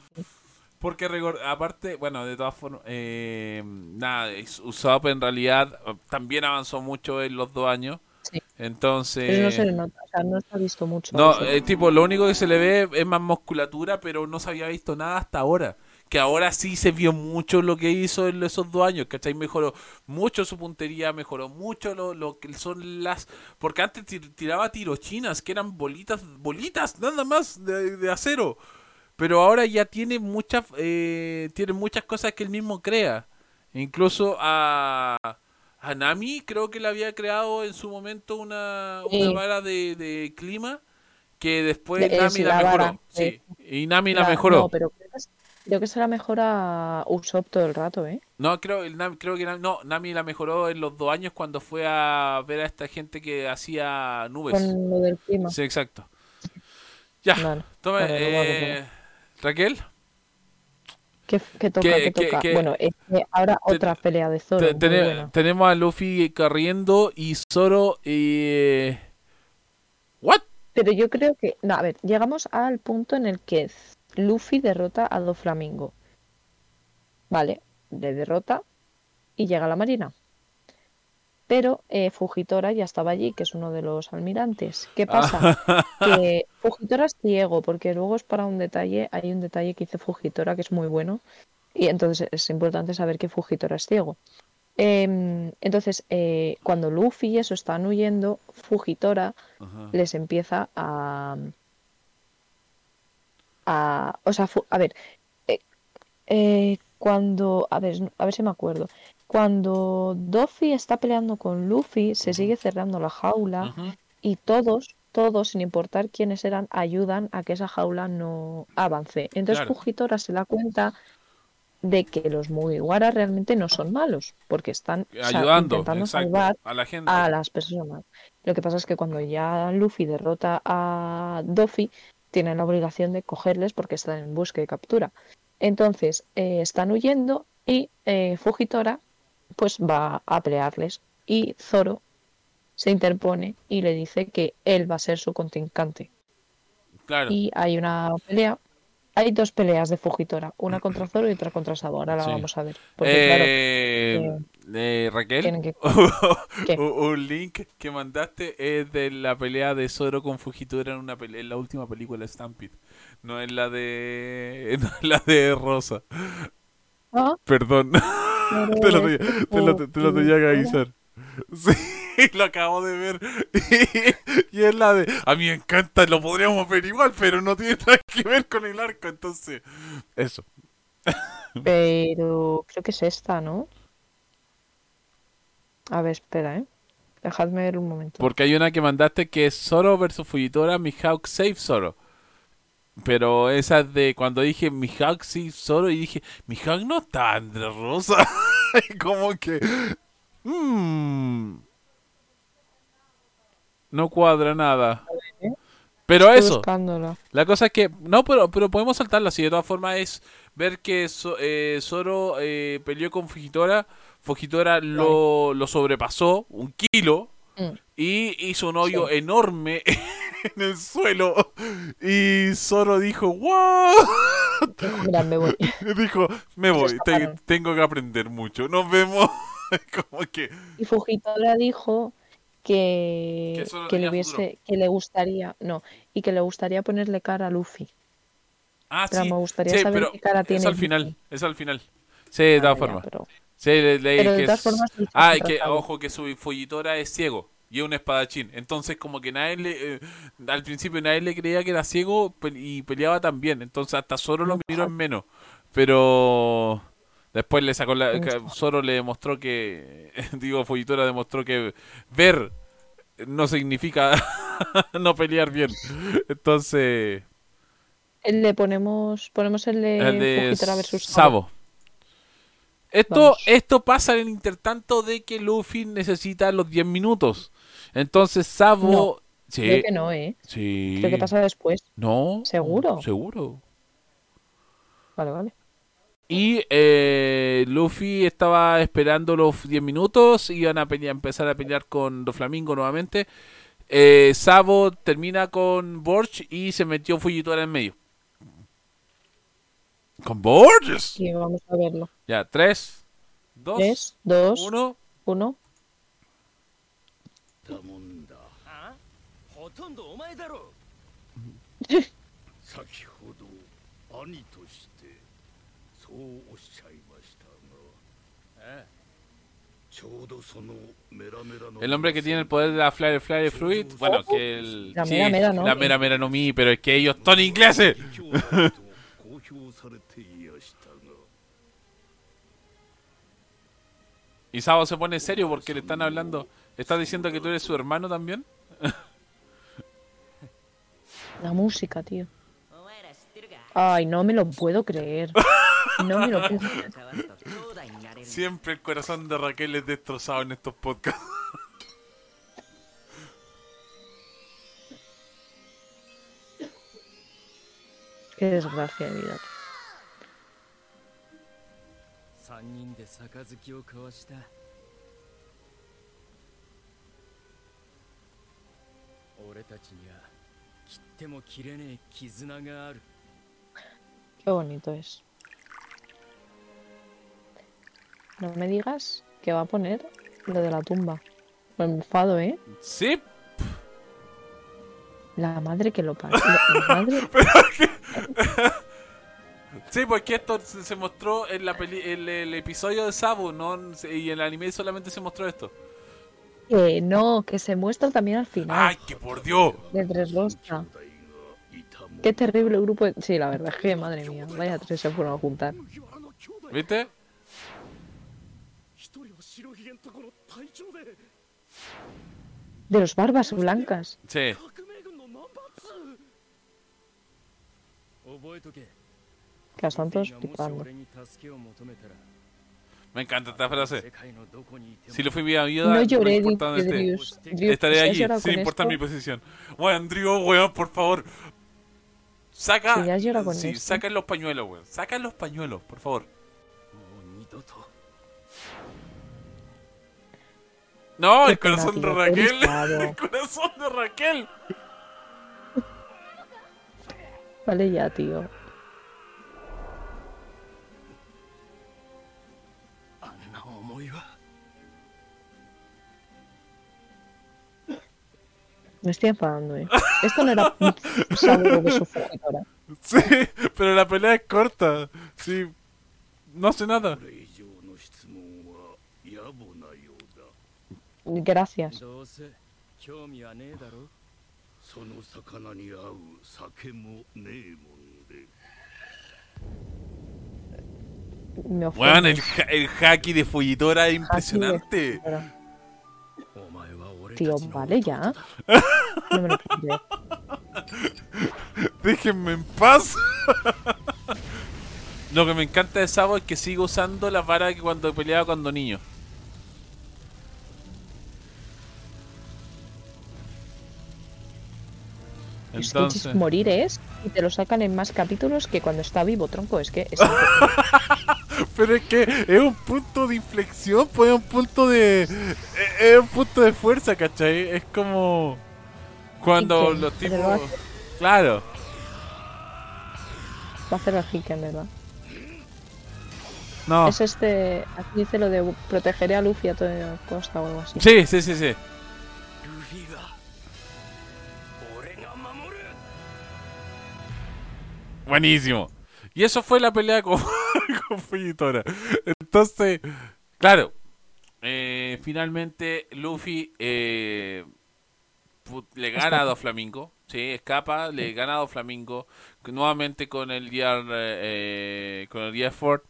Porque aparte, bueno, de todas formas, eh, nada, Usopp en realidad también avanzó mucho en los dos años. Sí. Entonces... Pero no se le nota, o sea, no se ha visto mucho. No, eh, tipo, lo único que se le ve es más musculatura, pero no se había visto nada hasta ahora. Que ahora sí se vio mucho lo que hizo en esos dos años, ¿cachai? Mejoró mucho su puntería, mejoró mucho lo, lo que son las... Porque antes tir- tiraba tirochinas, que eran bolitas, bolitas, nada más de, de acero. Pero ahora ya tiene muchas, eh, tiene muchas cosas que él mismo crea. Incluso a, a Nami creo que le había creado en su momento una, una Sí. vara de, de clima que después De- Nami la, la mejoró. vara, Sí, y Nami la, La- mejoró. No, pero creo que, es- creo que se la mejora Usopp todo el rato, ¿eh? No, creo, el creo que Nami, no, Nami la mejoró en los dos años cuando fue a ver a esta gente que hacía nubes. Con lo del clima. Sí, exacto. Ya, Vale, toma, vale, eh, Raquel, ¿Qué, qué toca? Que- ¿Qué que- toca? que- bueno, es que ahora te- otra pelea de Zoro. te- tenemos a Luffy corriendo y Zoro eh, ¿What? Pero yo creo que. No, a ver, llegamos al punto en el que Luffy derrota a Doflamingo. Vale, le derrota y llega a la marina. Pero eh, Fujitora ya estaba allí, que es uno de los almirantes. ¿Qué pasa? Que Fujitora es ciego, porque luego es para un detalle, hay un detalle que dice Fujitora que es muy bueno. Y entonces es importante saber que Fujitora es ciego. Em, entonces, eh, cuando Luffy y eso están huyendo, Fujitora Ajá. les empieza a. a o sea, a ver. eh, cuando. A ver, a ver si me acuerdo. Cuando Doffy está peleando con Luffy, se sigue cerrando la jaula y todos, todos, sin importar quiénes eran, ayudan a que esa jaula no avance. Entonces Claro. Fujitora se da cuenta de que los Mugiwara realmente no son malos, porque están Ayudando, intentando exacto, salvar a la gente. a las personas. Lo que pasa es que cuando ya Luffy derrota a Doffy, tienen la obligación de cogerles porque están en búsqueda y captura. Entonces, eh, están huyendo y eh, Fujitora pues va a pelearles y Zoro se interpone y le dice que él va a ser su contrincante. Claro. Y hay una pelea, hay dos peleas de Fujitora, una contra Zoro y otra contra Sabo. Ahora la Sí. vamos a ver. Porque claro, Eh, eh, Raquel, [LAUGHS] un link que mandaste es de la pelea de Zoro con Fujitora en una pelea, en la última película Stampede. No es la de [LAUGHS] no es la de Rosa. Ah, Perdón. [LAUGHS] te, lo, tenía- te lo- te lo tenía que avisar. [LAUGHS] Sí, lo acabo de ver. [LAUGHS] Y, es la de. A mí me encanta, lo podríamos ver igual, pero no tiene nada que ver con el arco. Entonces, eso. Pero creo que es esta, ¿no? A ver, espera, ¿eh? Dejadme ver un momento. Porque hay una que mandaste que es Zoro versus Fujitora, Mihawk Save Zoro. Pero esa es de cuando dije Mihawk Save Zoro y dije, Mihawk no está André Rosa. [LAUGHS] Y como que... mm, no cuadra nada. Pero eso, la cosa es que... No, pero, pero podemos saltarla. Si de todas formas es ver que So- eh, Zoro eh, peleó con Fujitora. Fujitora lo, lo sobrepasó un kilo Mm. y hizo un hoyo Sí. enorme [LAUGHS] en el suelo. Y Zoro dijo, ¡Wow! Mira, me voy. [LAUGHS] dijo, me voy, te- tengo que aprender mucho. Nos vemos. [LAUGHS] Como que... Y Fujitora dijo que, Que que le hubiese, que le gustaría, no, y que le gustaría ponerle cara a Luffy. Ah, Pero sí. me gustaría sí, saber pero qué cara es tiene al Luffy. final. Es al final. Sí, de Ah, todas formas. pero- Sí, le- leí Pero de que todas es- formas, Ah, que, ojo, que su Fujitora es ciego y es un espadachín. Entonces, como que nadie le. eh, al principio nadie le creía que era ciego y peleaba tan bien. Entonces, hasta Zoro lo miró en menos. Pero. Después le sacó la. Zoro le demostró que. [LAUGHS] Digo, Fujitora demostró que ver no significa [LAUGHS] no pelear bien. Entonces. Le ponemos, ponemos el de, El de Fujitora versus Sabo. Sabo. Esto, Vamos. esto pasa en el intertanto de que Luffy necesita los 10 minutos. Entonces Sabo... No, sí, Creo que no, ¿eh? sí. Creo que pasa después. No. ¿Seguro? Seguro. Vale, vale. Y eh, Luffy estaba esperando los 10 minutos. Iban a pelear- empezar a pelear con Doflamingo nuevamente. Eh, Sabo termina con Borch y se metió Fujitora en medio. Con Borges. Sí, vamos a verlo. Ya, 3, 2, 3, 2, 1. 1. ほとんどお前だろ[LAUGHS] 先ほど兄としてそうおっしゃいましたがあちょうどそのメラメラの El hombre que tiene el poder de la Flyer Flyer Fluid. Bueno, que el. La sí, mera mera no La mi. mera mera no mi, pero es que ellos son ingleses. 卑[LAUGHS] 怯だと公表されていやしたが Y Sabo se pone serio porque le están hablando. ¿Estás diciendo que tú eres su hermano también? La música, tío. Ay, no me lo puedo creer. No me lo puedo creer. Siempre el corazón de Raquel es destrozado en estos podcasts. Qué desgracia de vida. Tío. Qué bonito es. No me digas que va a poner lo de la tumba. Me enfado, ¿eh? Sí, La madre que lo madre. sí, porque esto se mostró en la peli en el episodio de Sabu, ¿no? Y en el anime solamente se mostró esto. Que no, que se muestra también al final. ¡Ay, que por Dios! De Tres Rosas. Qué terrible grupo. De... Sí, la verdad es que, madre mía, vaya tres se fueron a juntar. ¿Viste? De los barbas blancas. Sí. Que las están todos flipando. Me encanta esta frase. Si lo fui mi no lloré, no este. estaré allí, sin importar mi posición. Weón, Drew, weón, por favor. Saca. Sí, saca los pañuelos, weón. Saca los pañuelos, por favor. No, el corazón de Raquel. [LAUGHS] El corazón de Raquel. Vale ya, tío. viva. Me estoy enfadando, eh. Esto no era un de su. Sí, pero la pelea es corta. Sí, no hace nada. Gracias. me bueno, el, ha el haki de follitora es impresionante. Tío, vale ya. No me lo. [LAUGHS] Déjenme en paz. lo que me encanta de Sabo es que sigo usando la vara que cuando peleaba cuando niño. Entonces... Es que morir es y te lo sacan en más capítulos que cuando está vivo, tronco. Es que es [LAUGHS] Pero es que es un punto de inflexión, pues es un punto de. Es un punto de fuerza, ¿cachai? Es como. Cuando los tipos. Claro. Va a ser la en ¿verdad? No. Es este. Aquí dice lo de protegeré a Luffy a toda costa o algo así. Sí, sí, sí, sí. Buenísimo. Y eso fue la pelea con. [LAUGHS] con Fujitora. Entonces, claro. eh, finalmente Luffy eh, le gana a Doflamingo. Sí, escapa, le gana a Doflamingo. Nuevamente con el Gear, eh, con el Gear Ford.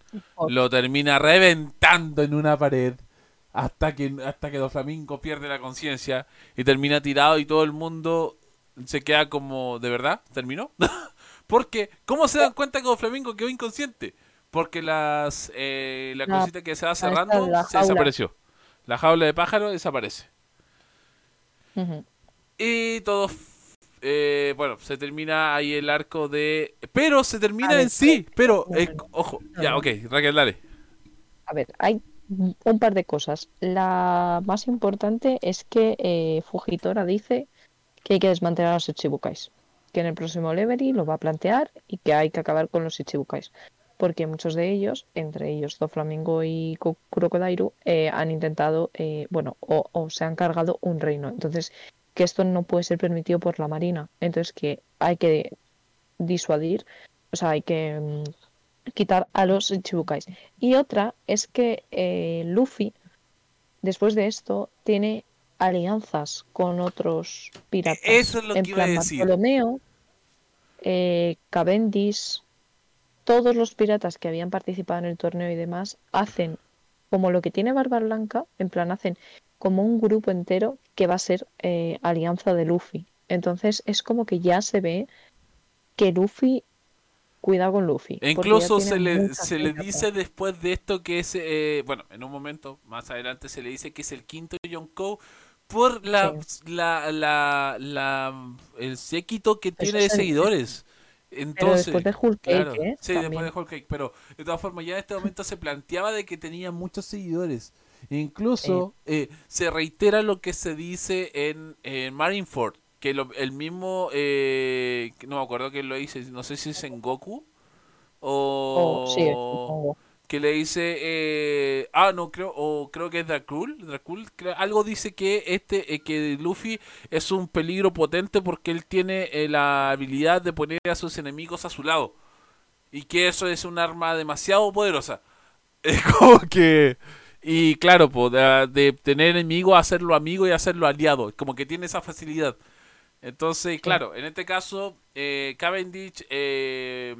Lo termina reventando en una pared. Hasta que, hasta que Doflamingo pierde la conciencia. Y termina tirado y todo el mundo se queda como, ¿de verdad? ¿Terminó? [LAUGHS] Porque, ¿cómo se dan cuenta que Doflamingo quedó inconsciente? Porque las eh, la La- cosita que se va cerrando se desapareció. La jaula de pájaro desaparece. Y todo, eh, bueno, se termina ahí el arco de... Pero se termina ver, en sí, pero, no, eh, ojo, ya, ok, Raquel, dale. A ver, hay un par de cosas. La más importante es que eh, Fujitora dice que hay que desmantelar a los Ichibukais. Que en el próximo Levery lo va a plantear y que hay que acabar con los Ichibukais. Porque muchos de ellos, entre ellos Doflamingo y Crocodile, eh, han intentado, eh, bueno, o, o se han cargado un reino. Entonces, que esto no puede ser permitido por la Marina. Entonces, que hay que disuadir, o sea, hay que mm, quitar a los Chichibukais. Y otra es que eh, Luffy, después de esto, tiene alianzas con otros piratas. Eso es lo en que iba a plan decir. Bartolomeo, eh, Cavendish, todos los piratas que habían participado en el torneo y demás hacen como lo que tiene Barba Blanca, en plan hacen como un grupo entero que va a ser eh, alianza de Luffy. Entonces es como que ya se ve que Luffy cuida con Luffy. E incluso se le, se le dice después de esto que es, eh, bueno, en un momento más adelante se le dice que es el quinto Yonkou por la, la, la, la- el séquito que tiene de es en- Pero Entonces, después de Cake, claro, ¿eh? sí, También. después de Whole Cake, pero de todas formas ya en este momento se planteaba de que tenía muchos seguidores. Incluso eh, se reitera lo que se dice en, en Marineford, que lo- el mismo, eh, que no me acuerdo quién lo dice, no sé si es en Goku o O- sí, supongo. Que le dice eh, ah no creo o creo que es Dracul Dracul algo dice que este eh, que Luffy es un peligro potente porque él tiene eh, la habilidad de poner a sus enemigos a su lado. Y que eso es un arma demasiado poderosa. [LAUGHS] Es como que y claro de, de tener enemigo hacerlo amigo y hacerlo aliado. Como que tiene esa facilidad. Entonces, claro, en este caso, eh, Cavendish, eh,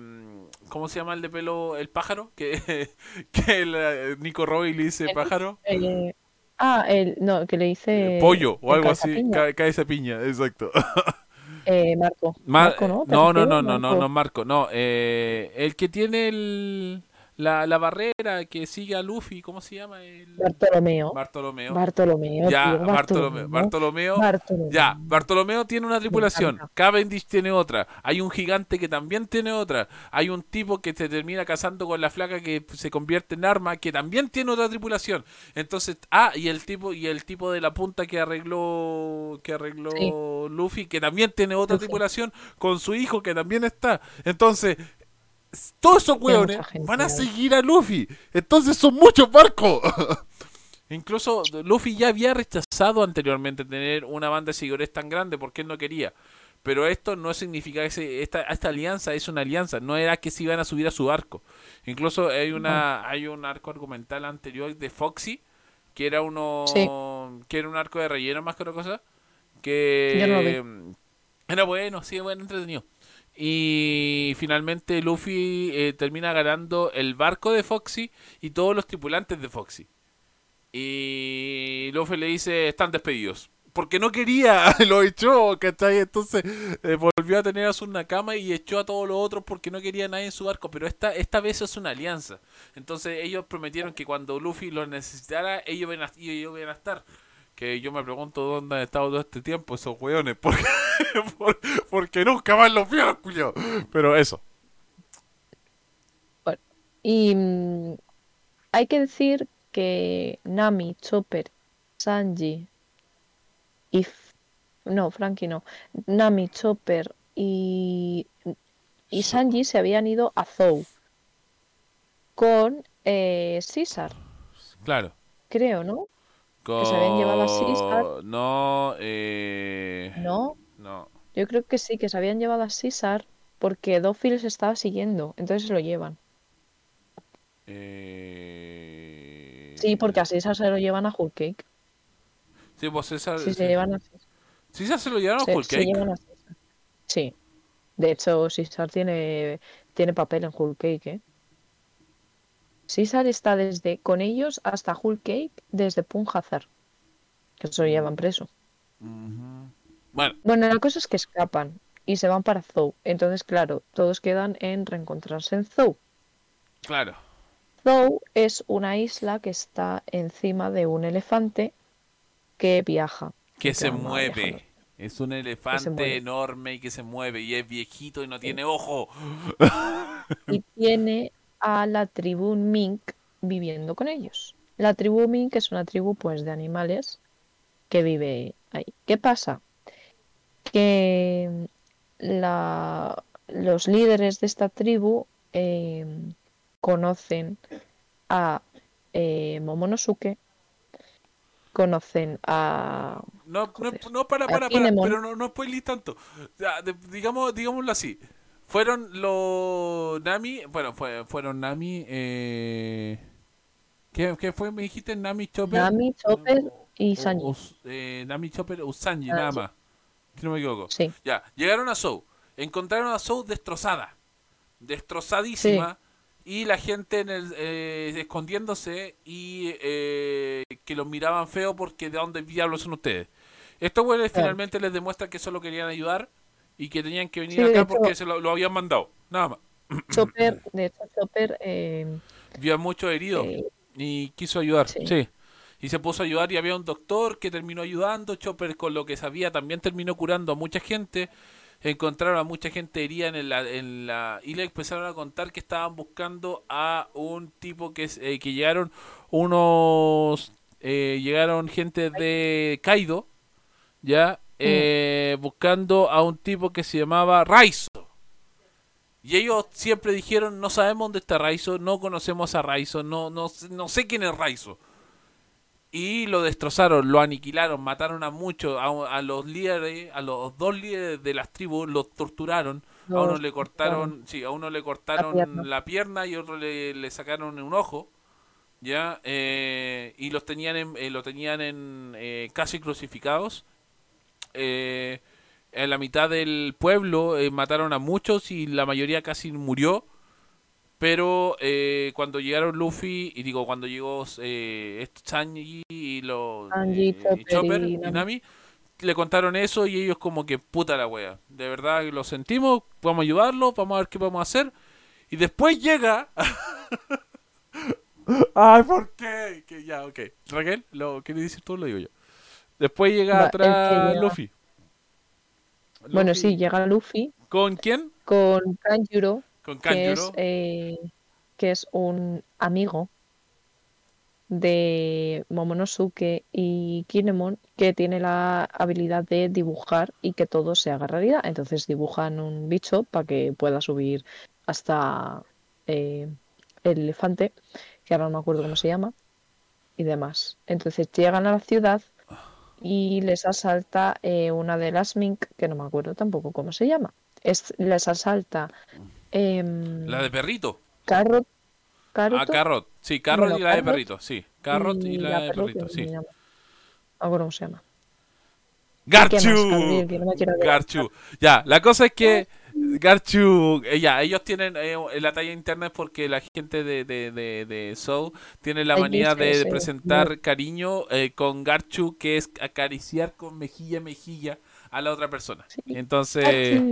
¿cómo se llama el de pelo, el pájaro? Que, [LAUGHS] que el, eh, Nico Roy le dice pájaro. Eh, ah, el, no, que le dice... Eh, pollo o algo así. calzapiña. Ca- Cabeza piña, exacto. [LAUGHS] Eh, Marco. Mar- Marco, ¿no? no, no, ¿Te no, no, no, Marco. no, Marco, no. el que tiene el, la, la barrera que sigue a Luffy, ¿cómo se llama? El... Bartolomeo. Bartolomeo. Bartolomeo. ya, tío, Bartolomeo. Bartolomeo. Bartolomeo. Ya, Bartolomeo tiene una tripulación. Cavendish tiene otra, hay un gigante que también tiene otra, hay un tipo que se termina casando con la flaca que se convierte en arma que también tiene otra tripulación. Entonces, ah, y el tipo y el tipo de la punta que arregló que arregló Sí. Luffy que también tiene otra Luffy. tripulación con su hijo que también está. Entonces, todos esos hueones van a seguir a Luffy. Entonces son muchos barcos. [LAUGHS] Incluso Luffy ya había rechazado anteriormente tener una banda de seguidores tan grande porque él no quería. Pero esto no significa que se- esta, esta alianza es una alianza, no era que se iban a subir a su barco. Incluso hay una hay un arco argumental anterior de Foxy que era uno Sí. que era un arco de relleno más que otra cosa que Yo no lo era bueno, sí, bueno, entretenido. Y finalmente Luffy eh, termina ganando el barco de Foxy y todos los tripulantes de Foxy. Y Luffy le dice, están despedidos. Porque no quería, [LAUGHS] lo echó, ¿cachai? Entonces eh, volvió a tener a su Nakama y echó a todos los otros porque no quería nadie en su barco. Pero esta, esta vez es una alianza. Entonces ellos prometieron que cuando Luffy los necesitara, ellos ellos iban a estar. Que yo me pregunto dónde han estado todo este tiempo esos weones. [LAUGHS] Porque, por- porque nunca más los vieron. Pero eso. Y mm, hay que decir que Nami, Chopper, Sanji y... No, Frankie no. Nami, Chopper y... Y Sanji se habían ido a Zou con eh, César, Claro. creo, ¿no? Con... se habían llevado a Caesar. No, eh... No, No. yo creo que sí, que se habían llevado a César porque Dofil se estaba siguiendo, entonces se lo llevan. Eh... Sí, porque a César se lo llevan a Whole Cake. Sí, pues César... Sí, se llevan a César. ¿César se lo llevaron a Se, Whole se Cake? llevan a César. Sí. De hecho, César tiene, tiene papel en Whole Cake, ¿eh? César está desde con ellos hasta Whole Cake desde Punjazar. Que se lo llevan preso. Bueno, Bueno, la cosa es que escapan y se van para Zou. Entonces, claro, todos quedan en reencontrarse en Zou. claro. Zou es una isla que está encima de un elefante que viaja. Que se mueve. viajando. Es un elefante enorme y que se mueve. Y es viejito y no tiene ojo. y tiene a la tribu Mink viviendo con ellos. La tribu Mink es una tribu pues de animales que vive ahí. ¿Qué pasa? Que la- los líderes de esta tribu eh, conocen a eh, Momonosuke, conocen a... No, no, no, para, para, para, pero no, no tanto. Digamos, digámoslo así. Fueron los Nami, bueno, fue, fueron Nami, eh... ¿Qué, qué fue? ¿Me dijiste Nami Chopper? Nami, Chopper y O- Sanji. Us- eh, Nami Chopper o Sanji, nada más. Si no me equivoco. Sí, Ya, llegaron a Sou. Encontraron a Sou destrozada. Destrozadísima. Y la gente en el, eh, escondiéndose y eh, que los miraban feo porque de dónde diablos son ustedes. Estos güeyes finalmente les demuestran que solo querían ayudar y que tenían que venir Sí, acá hecho- porque se lo, lo habían mandado. Nada más. [CLEARS THROAT] Chopper, de hecho Chopper, eh, Había muchos heridos eh, y quiso ayudar. Sí. Sí. Y se puso a ayudar y había un doctor que terminó ayudando. Chopper con lo que sabía también terminó curando a mucha gente. Encontraron a mucha gente herida en la, en la... Y le empezaron a contar que estaban buscando a un tipo que, eh, que llegaron unos... eh, llegaron gente de Kaido, ya, eh, buscando a un tipo que se llamaba Raizo. Y ellos siempre dijeron, no sabemos dónde está Raizo, no conocemos a Raizo, no, no, sé- no sé quién es Raizo. Y lo destrozaron, lo aniquilaron, mataron a muchos, a, a los líderes, a los dos líderes de las tribus, los torturaron. a uno le cortaron, sí, a uno le cortaron la pierna, pierna. y a otro le, le sacaron un ojo, ya, eh, y los tenían en, eh, lo tenían en eh, casi crucificados. Eh, en la mitad del pueblo eh, mataron a muchos y la mayoría casi murió. Pero eh, cuando llegaron Luffy, y digo, cuando llegó eh, Sanji y los Sanji, eh, Chopper Chopper y y Nami. Le contaron eso y ellos como que puta la wea. De verdad que lo sentimos, vamos a ayudarlo, vamos a ver qué podemos hacer. Y después llega... [LAUGHS] Ay, ¿por qué? Que ya, ok. Raquel, ¿lo quieres decir tú? Lo digo yo. Después llega Va, atrás llega. Luffy. bueno, Luffy. sí, llega Luffy ¿Con quién? con Kanjuro, Con que es, eh, que es un amigo de Momonosuke y Kinemon que tiene la habilidad de dibujar y que todo se haga realidad. Entonces dibujan un bicho para que pueda subir hasta eh, el elefante, que ahora no me acuerdo cómo se llama, y demás. Entonces llegan a la ciudad y les asalta eh, una de las Mink, que no me acuerdo tampoco cómo se llama. Es, les asalta em, La de perrito. Carrot, Ah, Caroto Carrot. Sí, Carrot Bueno, y la de Carrot perrito, sí. Carrot y, la, de perrito, sí. No acuerdo cómo se llama. ¿Qué más, Garchu. Gabriel? No Garchu. Ya, la cosa es que Garchu, eh, ya, ellos tienen eh, la talla interna es porque la gente de, de, de, de Soul tiene la manía de presentar cariño eh, con Garchu, que es acariciar con mejilla a mejilla a la otra persona. Entonces,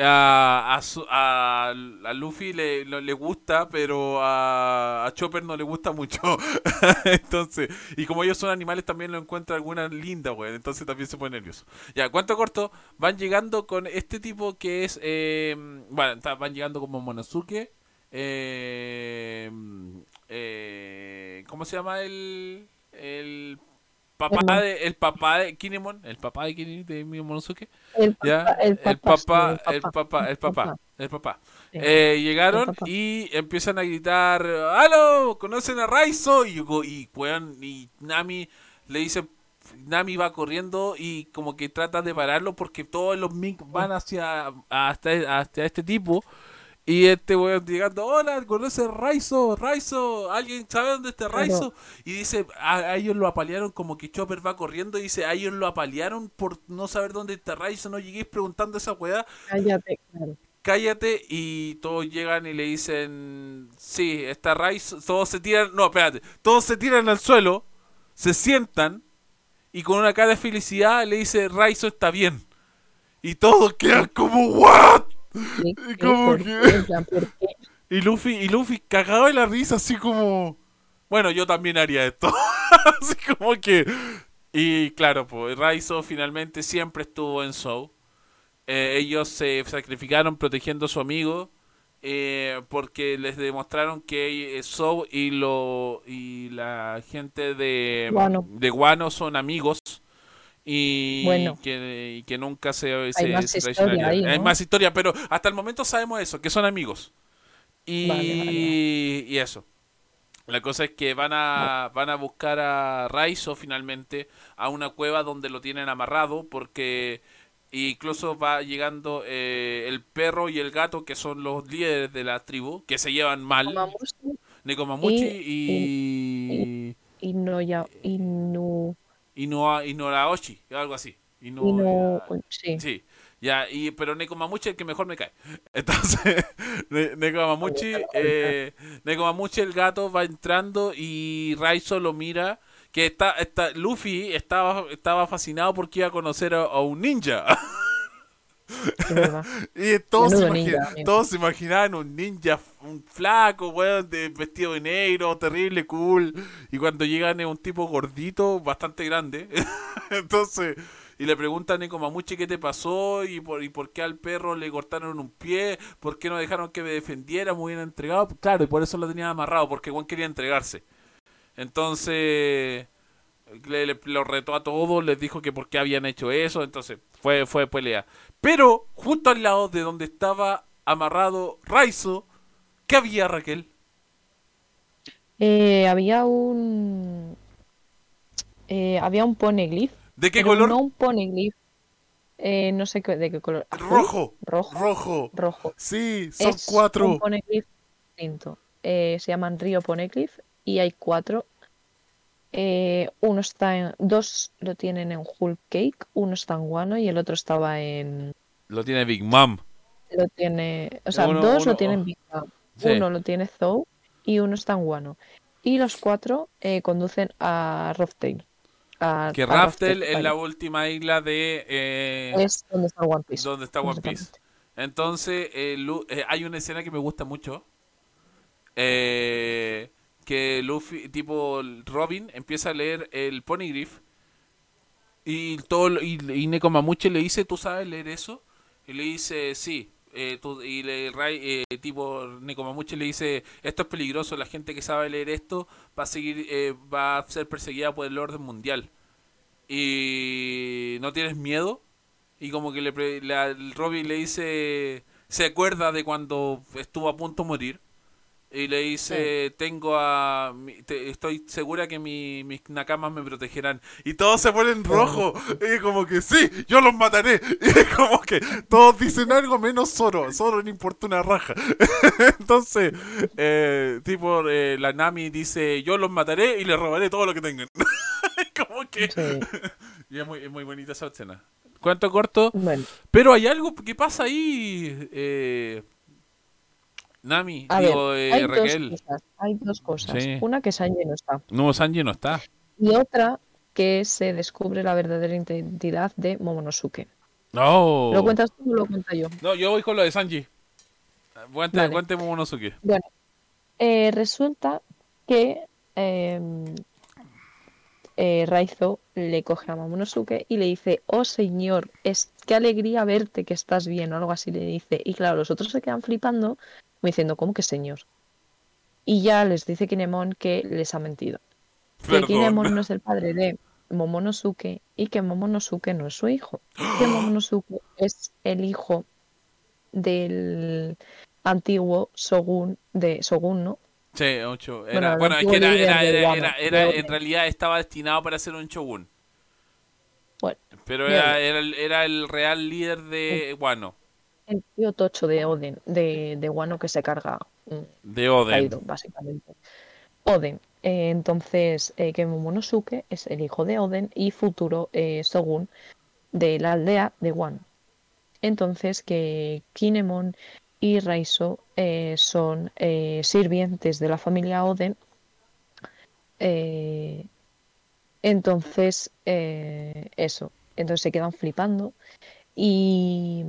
a, a, su- a, a Luffy le, le gusta, pero a, a Chopper no le gusta mucho. [LAUGHS] entonces, y como ellos son animales, también lo encuentra alguna linda, güey. Entonces también se pone nervioso. Ya, cuánto corto, van llegando con este tipo que es. eh, bueno, van llegando como Monosuke. Eh, eh, ¿Cómo se llama el. El papá de, el papá de Kinemon, el papá de Kinemon, de Monosuke, El papá, el papá, el papá, el papá, el papá. Eh, llegaron y empiezan a gritar, ¡Halo! ¿Conocen a Raizo? Y, y, y Nami le dice, Nami va corriendo y como que trata de pararlo porque todos los Mink van hacia hasta, hasta este tipo. Y este weón llegando, hola, ¿conoce Raizo? Raizo, ¿alguien sabe dónde está Raizo? Y dice, a, a ellos lo apalearon como que Chopper va corriendo y dice, a ellos lo apalearon por no saber dónde está Raizo, no lleguéis preguntando esa weá Cállate, claro. cállate y todos llegan y le dicen, sí, está Raizo, todos se tiran, no, espérate, todos se tiran al suelo, se sientan y con una cara de felicidad le dice, Raizo está bien. Y todos quedan como, ¿what? Sí, [LAUGHS] ¿Y sí, cómo ¿por que? qué? En plan, ¿por qué? Y Luffy, y Luffy cagado de la risa, así como, bueno, yo también haría esto. [LAUGHS] así como que... Y claro, pues Raizo finalmente siempre estuvo en Soul. Eh, ellos se sacrificaron protegiendo a su amigo eh, porque les demostraron que eh, Soul y lo y la gente de Guano. de Guano son amigos y Bueno. que, y que nunca se, se más se historia Hay más historia, pero hasta el momento sabemos eso, que son amigos. Y, Vale, vale, y eso. La cosa es que van a, van a buscar a Raizo finalmente a una cueva donde lo tienen amarrado porque incluso va llegando eh, el perro y el gato que son los líderes de la tribu que se llevan mal. Mamushi Nekomamuchi y- y... y no ya y no Inoa, Inoraoshi, algo así. Ino- y no ya- sí. Sí, ya, y, pero Nekomamuchi es el que mejor me cae. [LAUGHS] Entonces, [LAUGHS] Ne- Nekomamuchi, eh, Nekomamuchi, el gato, va entrando y Raizo lo mira. Que está, está, Luffy estaba, estaba fascinado porque iba a conocer a, a un ninja. [LAUGHS] [LAUGHS] y todos, se, imagina- todos imaginaban un ninja, un flaco, weón, de, vestido de negro, terrible, cool. Y cuando llegan es un tipo gordito, bastante grande. [LAUGHS] Entonces, y le preguntan a Nekomamuchi qué te pasó y por, y por qué al perro le cortaron un pie, por qué no dejaron que me defendiera, me hubieran entregado. Claro, y por eso lo tenían amarrado, porque Juan quería entregarse. Entonces, le, le- lo retó a todos, les dijo que por qué habían hecho eso, entonces fue, fue pelea. Pero, justo al lado de donde estaba amarrado Raizo, ¿qué había Raquel? Eh, había un eh, había un poneglyph ¿De qué color? no un poneglyph eh, no sé qué- de qué color ¿Azul? Rojo. rojo Rojo. rojo Sí, son Es cuatro. un poneglyph distinto. Eh, se llaman Río Poneglyph y hay cuatro. Eh, uno está en. Dos lo tienen en Hulk Cake, uno está en Wano y el otro estaba en. Lo tiene Big Mom. Lo tiene. O sea, Uno- dos uno- lo tienen Big Mom, Sí. Uno lo tiene Zou y uno está en Wano. Y los cuatro eh, conducen a Raftail. A- Que a Raftel es la última isla de... eh, Es donde está One Piece. donde está One Piece. Entonces, eh, Lu- eh, hay una escena que me gusta mucho. eh, que Luffy, tipo Robin, empieza a leer el Poneglyph. Y, todo, y, Nekomamuchi le dice, ¿tú sabes leer eso? Y le dice, sí. Eh, y le, eh, tipo Nekomamuchi le dice, esto es peligroso, la gente que sabe leer esto va a seguir, eh, va a ser perseguida por el orden mundial. Y no tienes miedo. Y como que le, la- Robin le dice, se acuerda de cuando estuvo a punto de morir. Y le dice, tengo a... te- estoy segura que mi- mis nakamas me protegerán. Y todos se ponen rojo. Y como que sí, yo los mataré. [LAUGHS] Y como que todos dicen algo menos Zoro. Zoro no importa una raja. [LAUGHS] Entonces, eh, tipo, eh, la Nami dice, yo los mataré y les robaré todo lo que tengan. [LAUGHS] como que... Sí. Y es muy, es muy bonita esa escena. Cuento corto. Bueno, Pero hay algo que pasa ahí, eh, Nami, a digo, ver, eh, hay Raquel. dos cosas. Hay dos cosas. Sí. Una que Sanji no está. No, Sanji no está. Y otra que se descubre la verdadera identidad de Momonosuke. No. ¿Lo cuentas tú o lo cuento yo? No, yo voy con lo de Sanji. Cuente, Vale. cuente Momonosuke. Bueno, eh, resulta que eh, eh, Raizo le coge a Momonosuke y le dice, oh señor, es qué alegría verte que estás bien o algo así le dice. Y claro, los otros se quedan flipando, como diciendo, ¿cómo que señor? Y ya les dice Kinemon que les ha mentido. Que. Kinemon no es el padre de Momonosuke y que Momonosuke no es su hijo. Que [GASPS] Momonosuke es el hijo del antiguo Shogun de Shogun, ¿no? Sí, ocho. Bueno, Era, el bueno, es que era, era, era, en realidad estaba destinado para ser un shogun. Bueno, Pero era, el, era el real líder de Wano, el tío tocho de Oden, de, de Wano que se carga de Oden. Kaido, básicamente. Oden. eh, entonces, eh, que Momonosuke es el hijo de Oden y futuro eh, Shogun de la aldea de Wano. Entonces, que Kinemon y Raizo eh, son eh, sirvientes de la familia Oden. Entonces, eso. Entonces se quedan flipando. Y,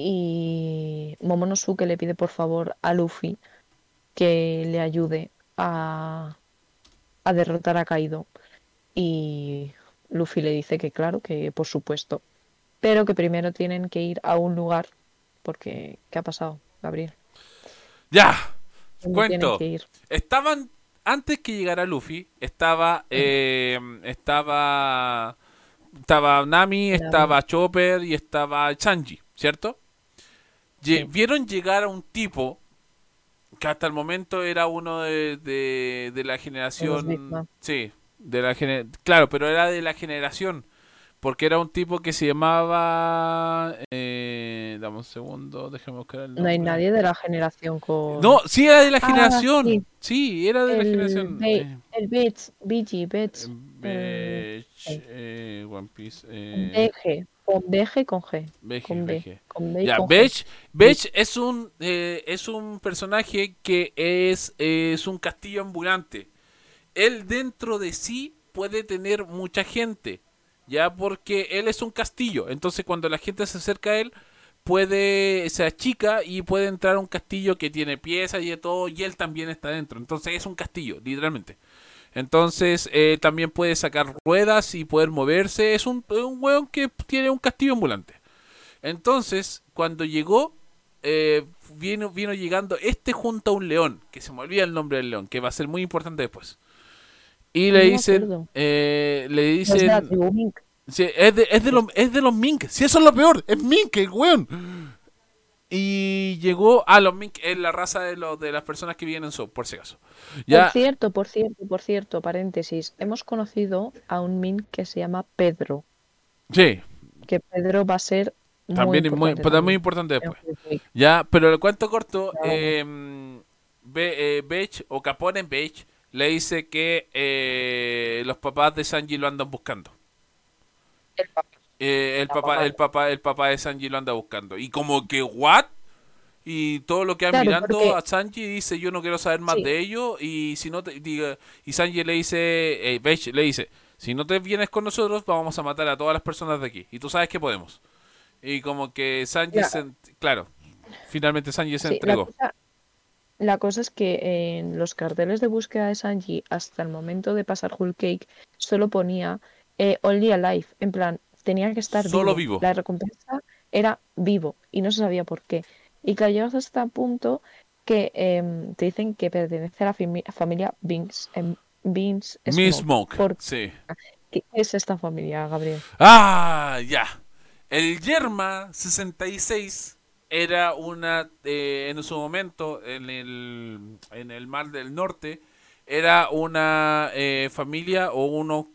y Momonosuke le pide por favor a Luffy que le ayude a, a derrotar a Kaido. Y Luffy le dice que claro, que por supuesto. Pero que primero tienen que ir a un lugar. Porque, ¿qué ha pasado, Gabriel? Ya, ¿Dónde cuento. tienen que ir? Estaban, antes que llegara Luffy, estaba, eh, estaba, estaba Nami, estaba Chopper y estaba Sanji, ¿cierto? Lle-. Vieron llegar a un tipo que hasta el momento era uno de, de, de la generación... Sí, de la gene- claro, pero era de la generación. Porque era un tipo que se llamaba... Eh, dame un segundo, déjame buscar el No hay nadie de la generación con. No, sí era de la Ah, generación. sí. Sí, era de la generación. Eh, el BG, Beach, sí. eh, One Piece, eh, con BG, con G. BG, Con B. BG. Con B y Ya, con G. Bech, Bech es un eh, es un personaje que es, es un castillo ambulante. Él dentro de sí puede tener mucha gente, ya porque él es un castillo. Entonces cuando la gente se acerca a él puede se achica y puede entrar a un castillo que tiene piezas y de todo y él también está dentro. Entonces es un castillo, literalmente. Entonces eh, también puede sacar ruedas y poder moverse. Es un, un weón que tiene un castillo ambulante. Entonces, cuando llegó, eh, vino, vino llegando este junto a un león, que se me olvida el nombre del león, que va a ser muy importante después. Y le No dicen, eh, le dicen, sí, es, de, es, de los, es de los mink, si eso es lo peor, es mink, el weón. Y llegó a los mink, es la raza de, los, de las personas que viven en Soul, por si acaso. Ya, Por cierto, por cierto, por cierto, paréntesis. Hemos conocido a un Mink que se llama Pedro. sí, Que Pedro va a ser. Muy también es muy, importante pero muy importante después. Ya, pero el cuento corto, Claro. eh, Be- eh, Bech o Capone Bech le dice que eh, los papás de Sanji lo andan buscando. El papá. Eh, el papá, el papá, el papá de Sanji lo anda buscando. Y como que, ¿what? Y todo lo que Claro, mirando porque- a Sanji dice, yo no quiero saber más Sí. de ello. Y si no te, diga, y Sanji le dice, le dice, si no te vienes con nosotros, vamos a matar a todas las personas de aquí. Y tú sabes que podemos. Y como que Sanji, se, claro, finalmente Sanji se Sí, la, entregó. cosa, la cosa es que en los carteles de búsqueda de Sanji, hasta el momento de pasar Whole Cake, solo ponía eh, Only Alive. En plan, tenía que estar Solo vivo. vivo. La recompensa era vivo y no se sabía por qué. Y claro, llegas hasta el punto que em, te dicen que pertenece a la fami- familia Binks. Beans Miss Smoke. Smoke, ¿Por sí. qué es esta familia, Gabriel? Ah, ya. El Yerma 66 era una, eh, en su momento, en el, en el Mar del Norte, era una eh, familia o uno,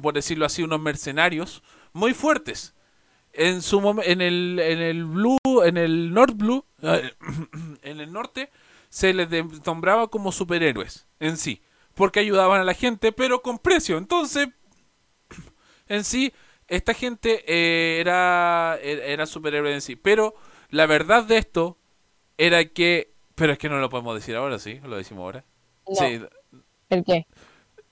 por decirlo así, unos mercenarios muy fuertes. En su en el en el Blue, en el North Blue, [CLEARS THROAT] en el norte se les nombraba como superhéroes en sí, porque ayudaban a la gente, pero con precio. Entonces, [CLEARS THROAT] en sí, esta gente eh, era, era era superhéroe en sí. Pero la verdad de esto era que. Pero es que no lo podemos decir ahora, ¿sí? Lo decimos ahora. No. Sí. ¿El qué?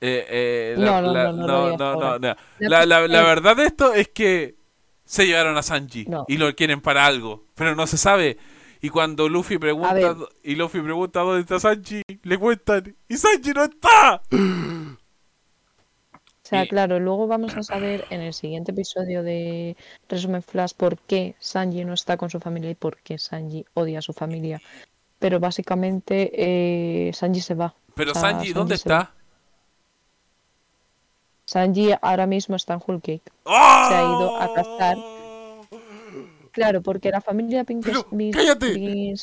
Eh, eh, No, la, no, la- no, no no. La La, es- verdad de esto es que se llevaron a Sanji No. y lo quieren para algo, pero no se sabe. Y cuando Luffy pregunta y Luffy pregunta dónde está Sanji, le cuentan y Sanji no está. O sea, Y- claro, luego vamos a saber en el siguiente episodio de Resumen Flash por qué Sanji no está con su familia y por qué Sanji odia a su familia. Pero básicamente eh, Sanji se va. Pero O sea, Sanji, ¿dónde está? Sanji ahora mismo está en Whole Cake. ¡Oh! Se ha ido a cazar. Claro, porque la familia Pink Pero, cállate. Pink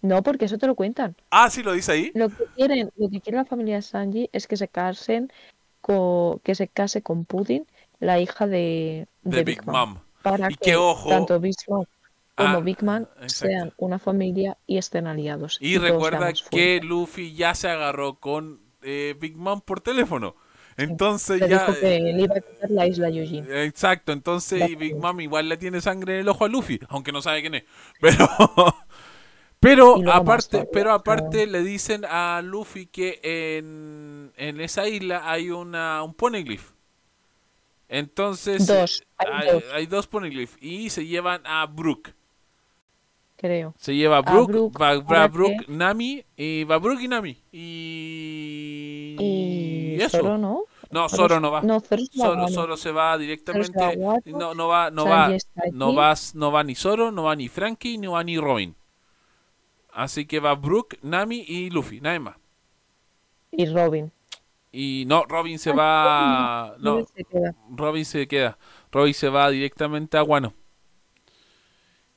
No, porque eso te lo cuentan. Ah, sí, lo dice ahí. Lo que quieren, lo que quiere la familia Sanji es que se casen con, que se case con Pudding, la hija de, De de Big Mom, Mom. para Y que que, ojo, tanto Big Mom como Ah, Big Man sean una familia y estén aliados. Y recuerda que. Luffy ya se agarró con eh, Big Mom por teléfono. Entonces ya... dijo que le iba a quitar la isla Yujin. Exacto, entonces y Big. Mom igual le tiene sangre en el ojo a Luffy, aunque no sabe quién es. [LAUGHS] Pero, pero aparte, pero aparte le dicen a Luffy que en, en esa isla hay una un poneglyph. Entonces Dos, hay hay, dos. hay dos poneglyph y se llevan a Brook. creo. Se lleva a Brook, Brook, va, va Brook, Nami y va Brook y Nami y Y eso. Zoro no. No, Zoro- no va. No, Zoro se va a Zoro, Wano. Zoro se va directamente. Se va no, no va, no va, no va, no va ni Zoro, no va ni Frankie, no va ni Robin. Así que va Brook, Nami y Luffy, nada más. Y Robin. Y no, Robin se Ah, va, no, Robin se queda. Robin se queda. Robin se va directamente a Guano.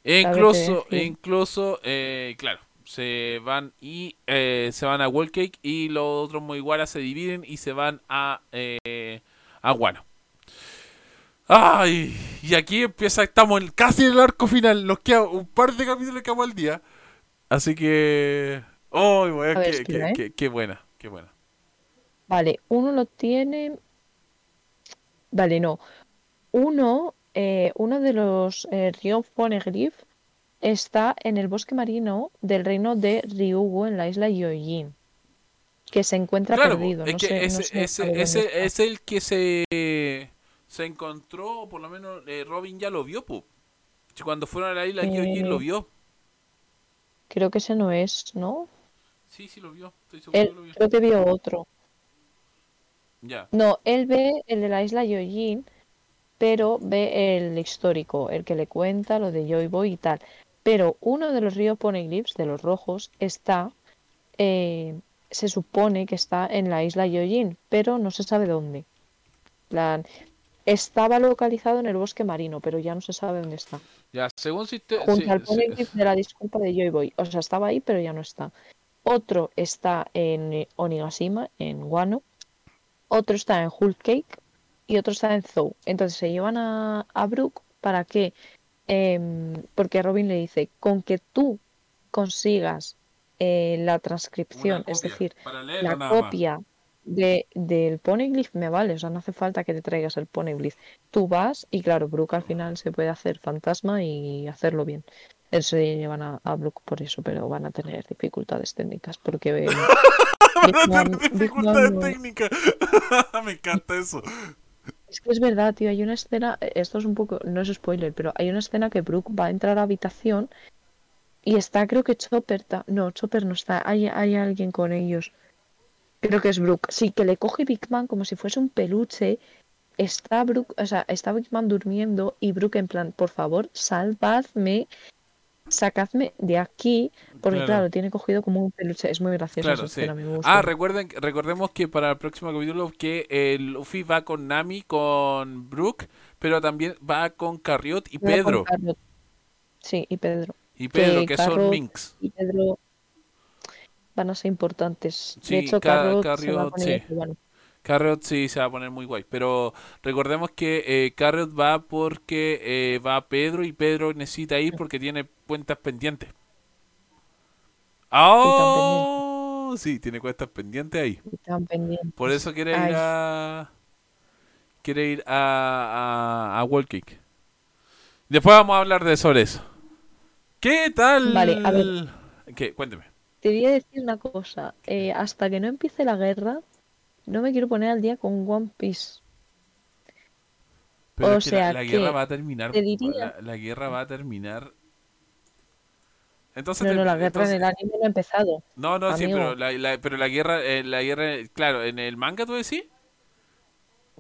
E incluso, e incluso, eh, claro, se van y eh, se van a World Cake y los otros Mugiwara se dividen y se van a eh, a Guano. Ay, y aquí empieza, estamos en- casi en el arco final, nos queda un par de capítulos que vamos al día. Así que, oh, qué, espera, qué- qué- qué buena, qué buena. Vale, uno lo tiene. Vale, no. Uno, eh, uno de los ríos Poneglyph está en el bosque marino del reino de Ryugu en la isla Yojin, que se encuentra Claro, perdido. es No que sé, no ese, se ese, ese es el que se, se encontró, o por lo menos eh, Robin ya lo vio, pu. Cuando fueron a la isla, Eh, lo vio. Creo que ese no es, ¿no? Sí, sí lo vio, estoy seguro Él que lo vio. creo que vio otro. Ya, No, él ve el de la isla Yojin, pero ve el histórico, el que le cuenta lo de Joy Boy y tal. Pero uno de los ríos Poneglyphs, de los rojos, está, eh, se supone que está en la isla Yojin, pero no se sabe dónde. Estaba localizado en el bosque marino, pero ya no se sabe dónde está. ya, según si te- Junto sí, al sí, de la disculpa de Joy Boy. O sea, estaba ahí, pero ya no está. Otro está en Onigashima, en Wano. Otro está en Whole Cake y otro está en Zou. Entonces se llevan a, a Brook para que, em, porque Robin le dice, con que tú consigas eh, la transcripción, es decir, la copia de, del Poneglyph me vale, o sea, no hace falta que te traigas el Poneglyph. Tú vas y claro, Brook al final se puede hacer fantasma y hacerlo bien. Se llevan a, a Brook por eso, pero van a tener dificultades técnicas porque eh, [LAUGHS] Van a tener dificultades técnicas. [LAUGHS] Me encanta eso. Es que es verdad, tío, hay una escena, eh, esto es un poco, no es spoiler, pero hay una escena que Brooke va a entrar a la habitación y está, creo que Chopper, ta- no, Chopper no está, hay, hay alguien con ellos. Creo que es Brooke, sí, que le coge Big Man como si fuese un peluche. Está Brooke, o sea, está Big Man durmiendo y Brooke en plan, por favor, salvadme, sacadme de aquí, porque Claro. claro, tiene cogido como un peluche, es muy gracioso Claro, sí. Ah, recuerden, recordemos que para el próximo capítulo que eh, Luffy va con Nami, con Brooke, pero también va con Carriot y Pedro. contarlo. Sí, y Pedro. Y Pedro, que que son Minx. y Pedro van a ser importantes. Sí, de hecho, Ca- Carrot se va a Carriot, poner sí. Carrot sí se va a poner muy guay, pero recordemos que eh, Carrot va porque eh, va Pedro y Pedro necesita ir porque tiene cuentas pendientes. ¡Oh! Sí, tiene cuentas pendientes ahí. están pendientes. Por eso quiere Ay. ir a. Quiere ir a. a, a Cake. Después vamos a hablar de sobre eso. ¿Qué tal? Vale, a ver. ¿Qué? Cuénteme. Te voy a decir una cosa. eh, hasta que no empiece la guerra, no me quiero poner al día con One Piece. Pero O es que la- sea la, guerra va a terminar. La, la guerra va a terminar. Entonces, No, no, la guerra entonces- en el anime no ha empezado. No, no, sí, pero la, la- pero la guerra, eh, la guerra, claro, en el manga tú decís.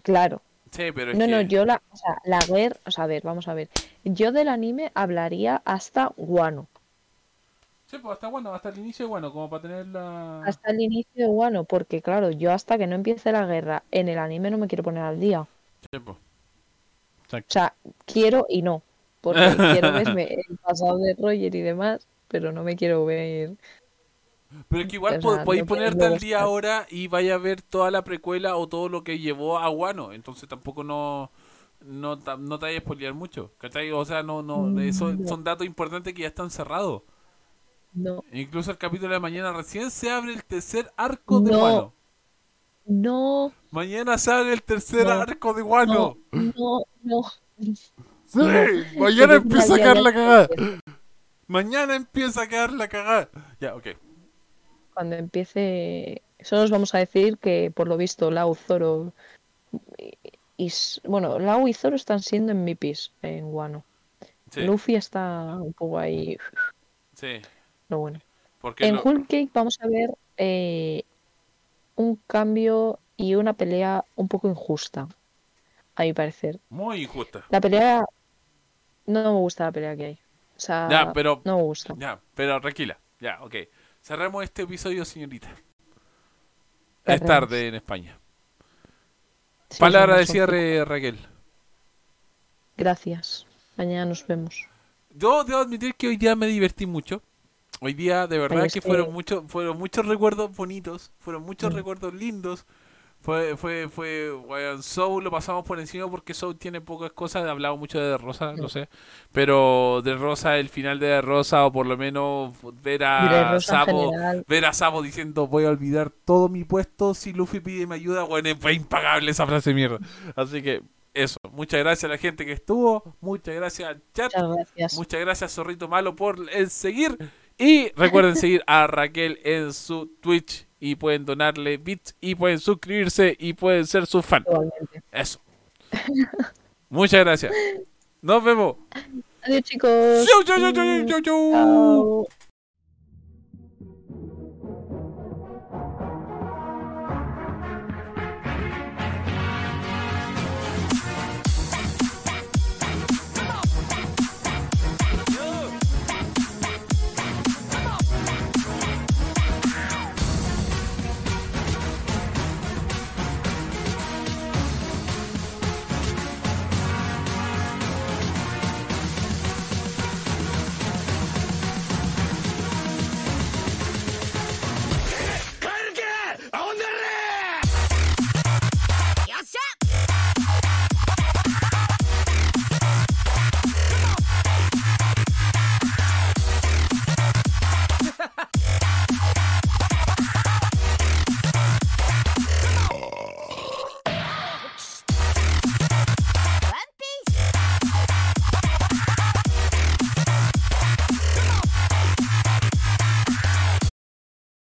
Claro. Sí, pero es No, no, yo la, o sea, la guerra, o sea, a ver, vamos a ver. Yo del anime hablaría hasta Wano. Sí, pues hasta bueno, hasta el inicio, bueno, como para tener la. Hasta el inicio de Wano, porque claro, yo hasta que no empiece la guerra en el anime no me quiero poner al día. Sí, pues. O sea, quiero y no. Porque [LAUGHS] quiero verme el pasado de Roger y demás, pero no me quiero ver. Pero es que igual po- podéis no ponerte al día ahora y vaya a ver toda la precuela o todo lo que llevó a Guano. Entonces tampoco no no, no te vayas a spoilear mucho. ¿Cachai? O sea, no, no, Mm, eso- no. son datos importantes que ya están cerrados. No, Incluso el capítulo de mañana recién se abre el tercer arco de No. Guano. no, Mañana se abre el tercer No. arco de Guano. no, no, no. Sí, [LAUGHS] mañana empieza a caer la cagada. Mañana empieza a caer la cagada. Ya, ok. Cuando empiece, solo os vamos a decir que por lo visto Lau, Zoro y, bueno, Lau y Zoro están siendo en MIPIS en. Sí, Luffy está un poco ahí, sí. Pero bueno. Porque En lo- Whole Cake vamos a ver eh, un cambio y una pelea un poco injusta, a mi parecer. muy injusta. La pelea no me gusta la pelea que hay. O sea, Ya, pero no me gusta. Ya, pero tranquila. Ya, ok. Cerramos este episodio, señorita. Es tarde en España. Sí, Palabra de cierre, Raquel. Gracias. Mañana nos vemos. yo debo admitir que hoy día me divertí mucho. Hoy día, de verdad, que, fueron muchos, fueron muchos recuerdos bonitos, fueron muchos Mm. recuerdos lindos. Fue, fue, fue, weón, Soul lo pasamos por encima porque Soul tiene pocas cosas, he hablado mucho de Rosa, Mm. lo sé, pero de Rosa, el final de Rosa, o por lo menos ver a general. ver a Sabo diciendo voy a olvidar todo mi puesto si Luffy pide mi ayuda, bueno, fue impagable esa frase de mierda. Así que eso, muchas gracias a la gente que estuvo, muchas gracias al chat, Muchas gracias. muchas gracias Zorrito Malo por el seguir y recuerden seguir a Raquel en su Twitch y pueden donarle bits y pueden suscribirse y pueden ser su fan. Eso. Muchas gracias. Nos vemos. Adiós, chicos. Chau, chau, chau, chau, chau, chau.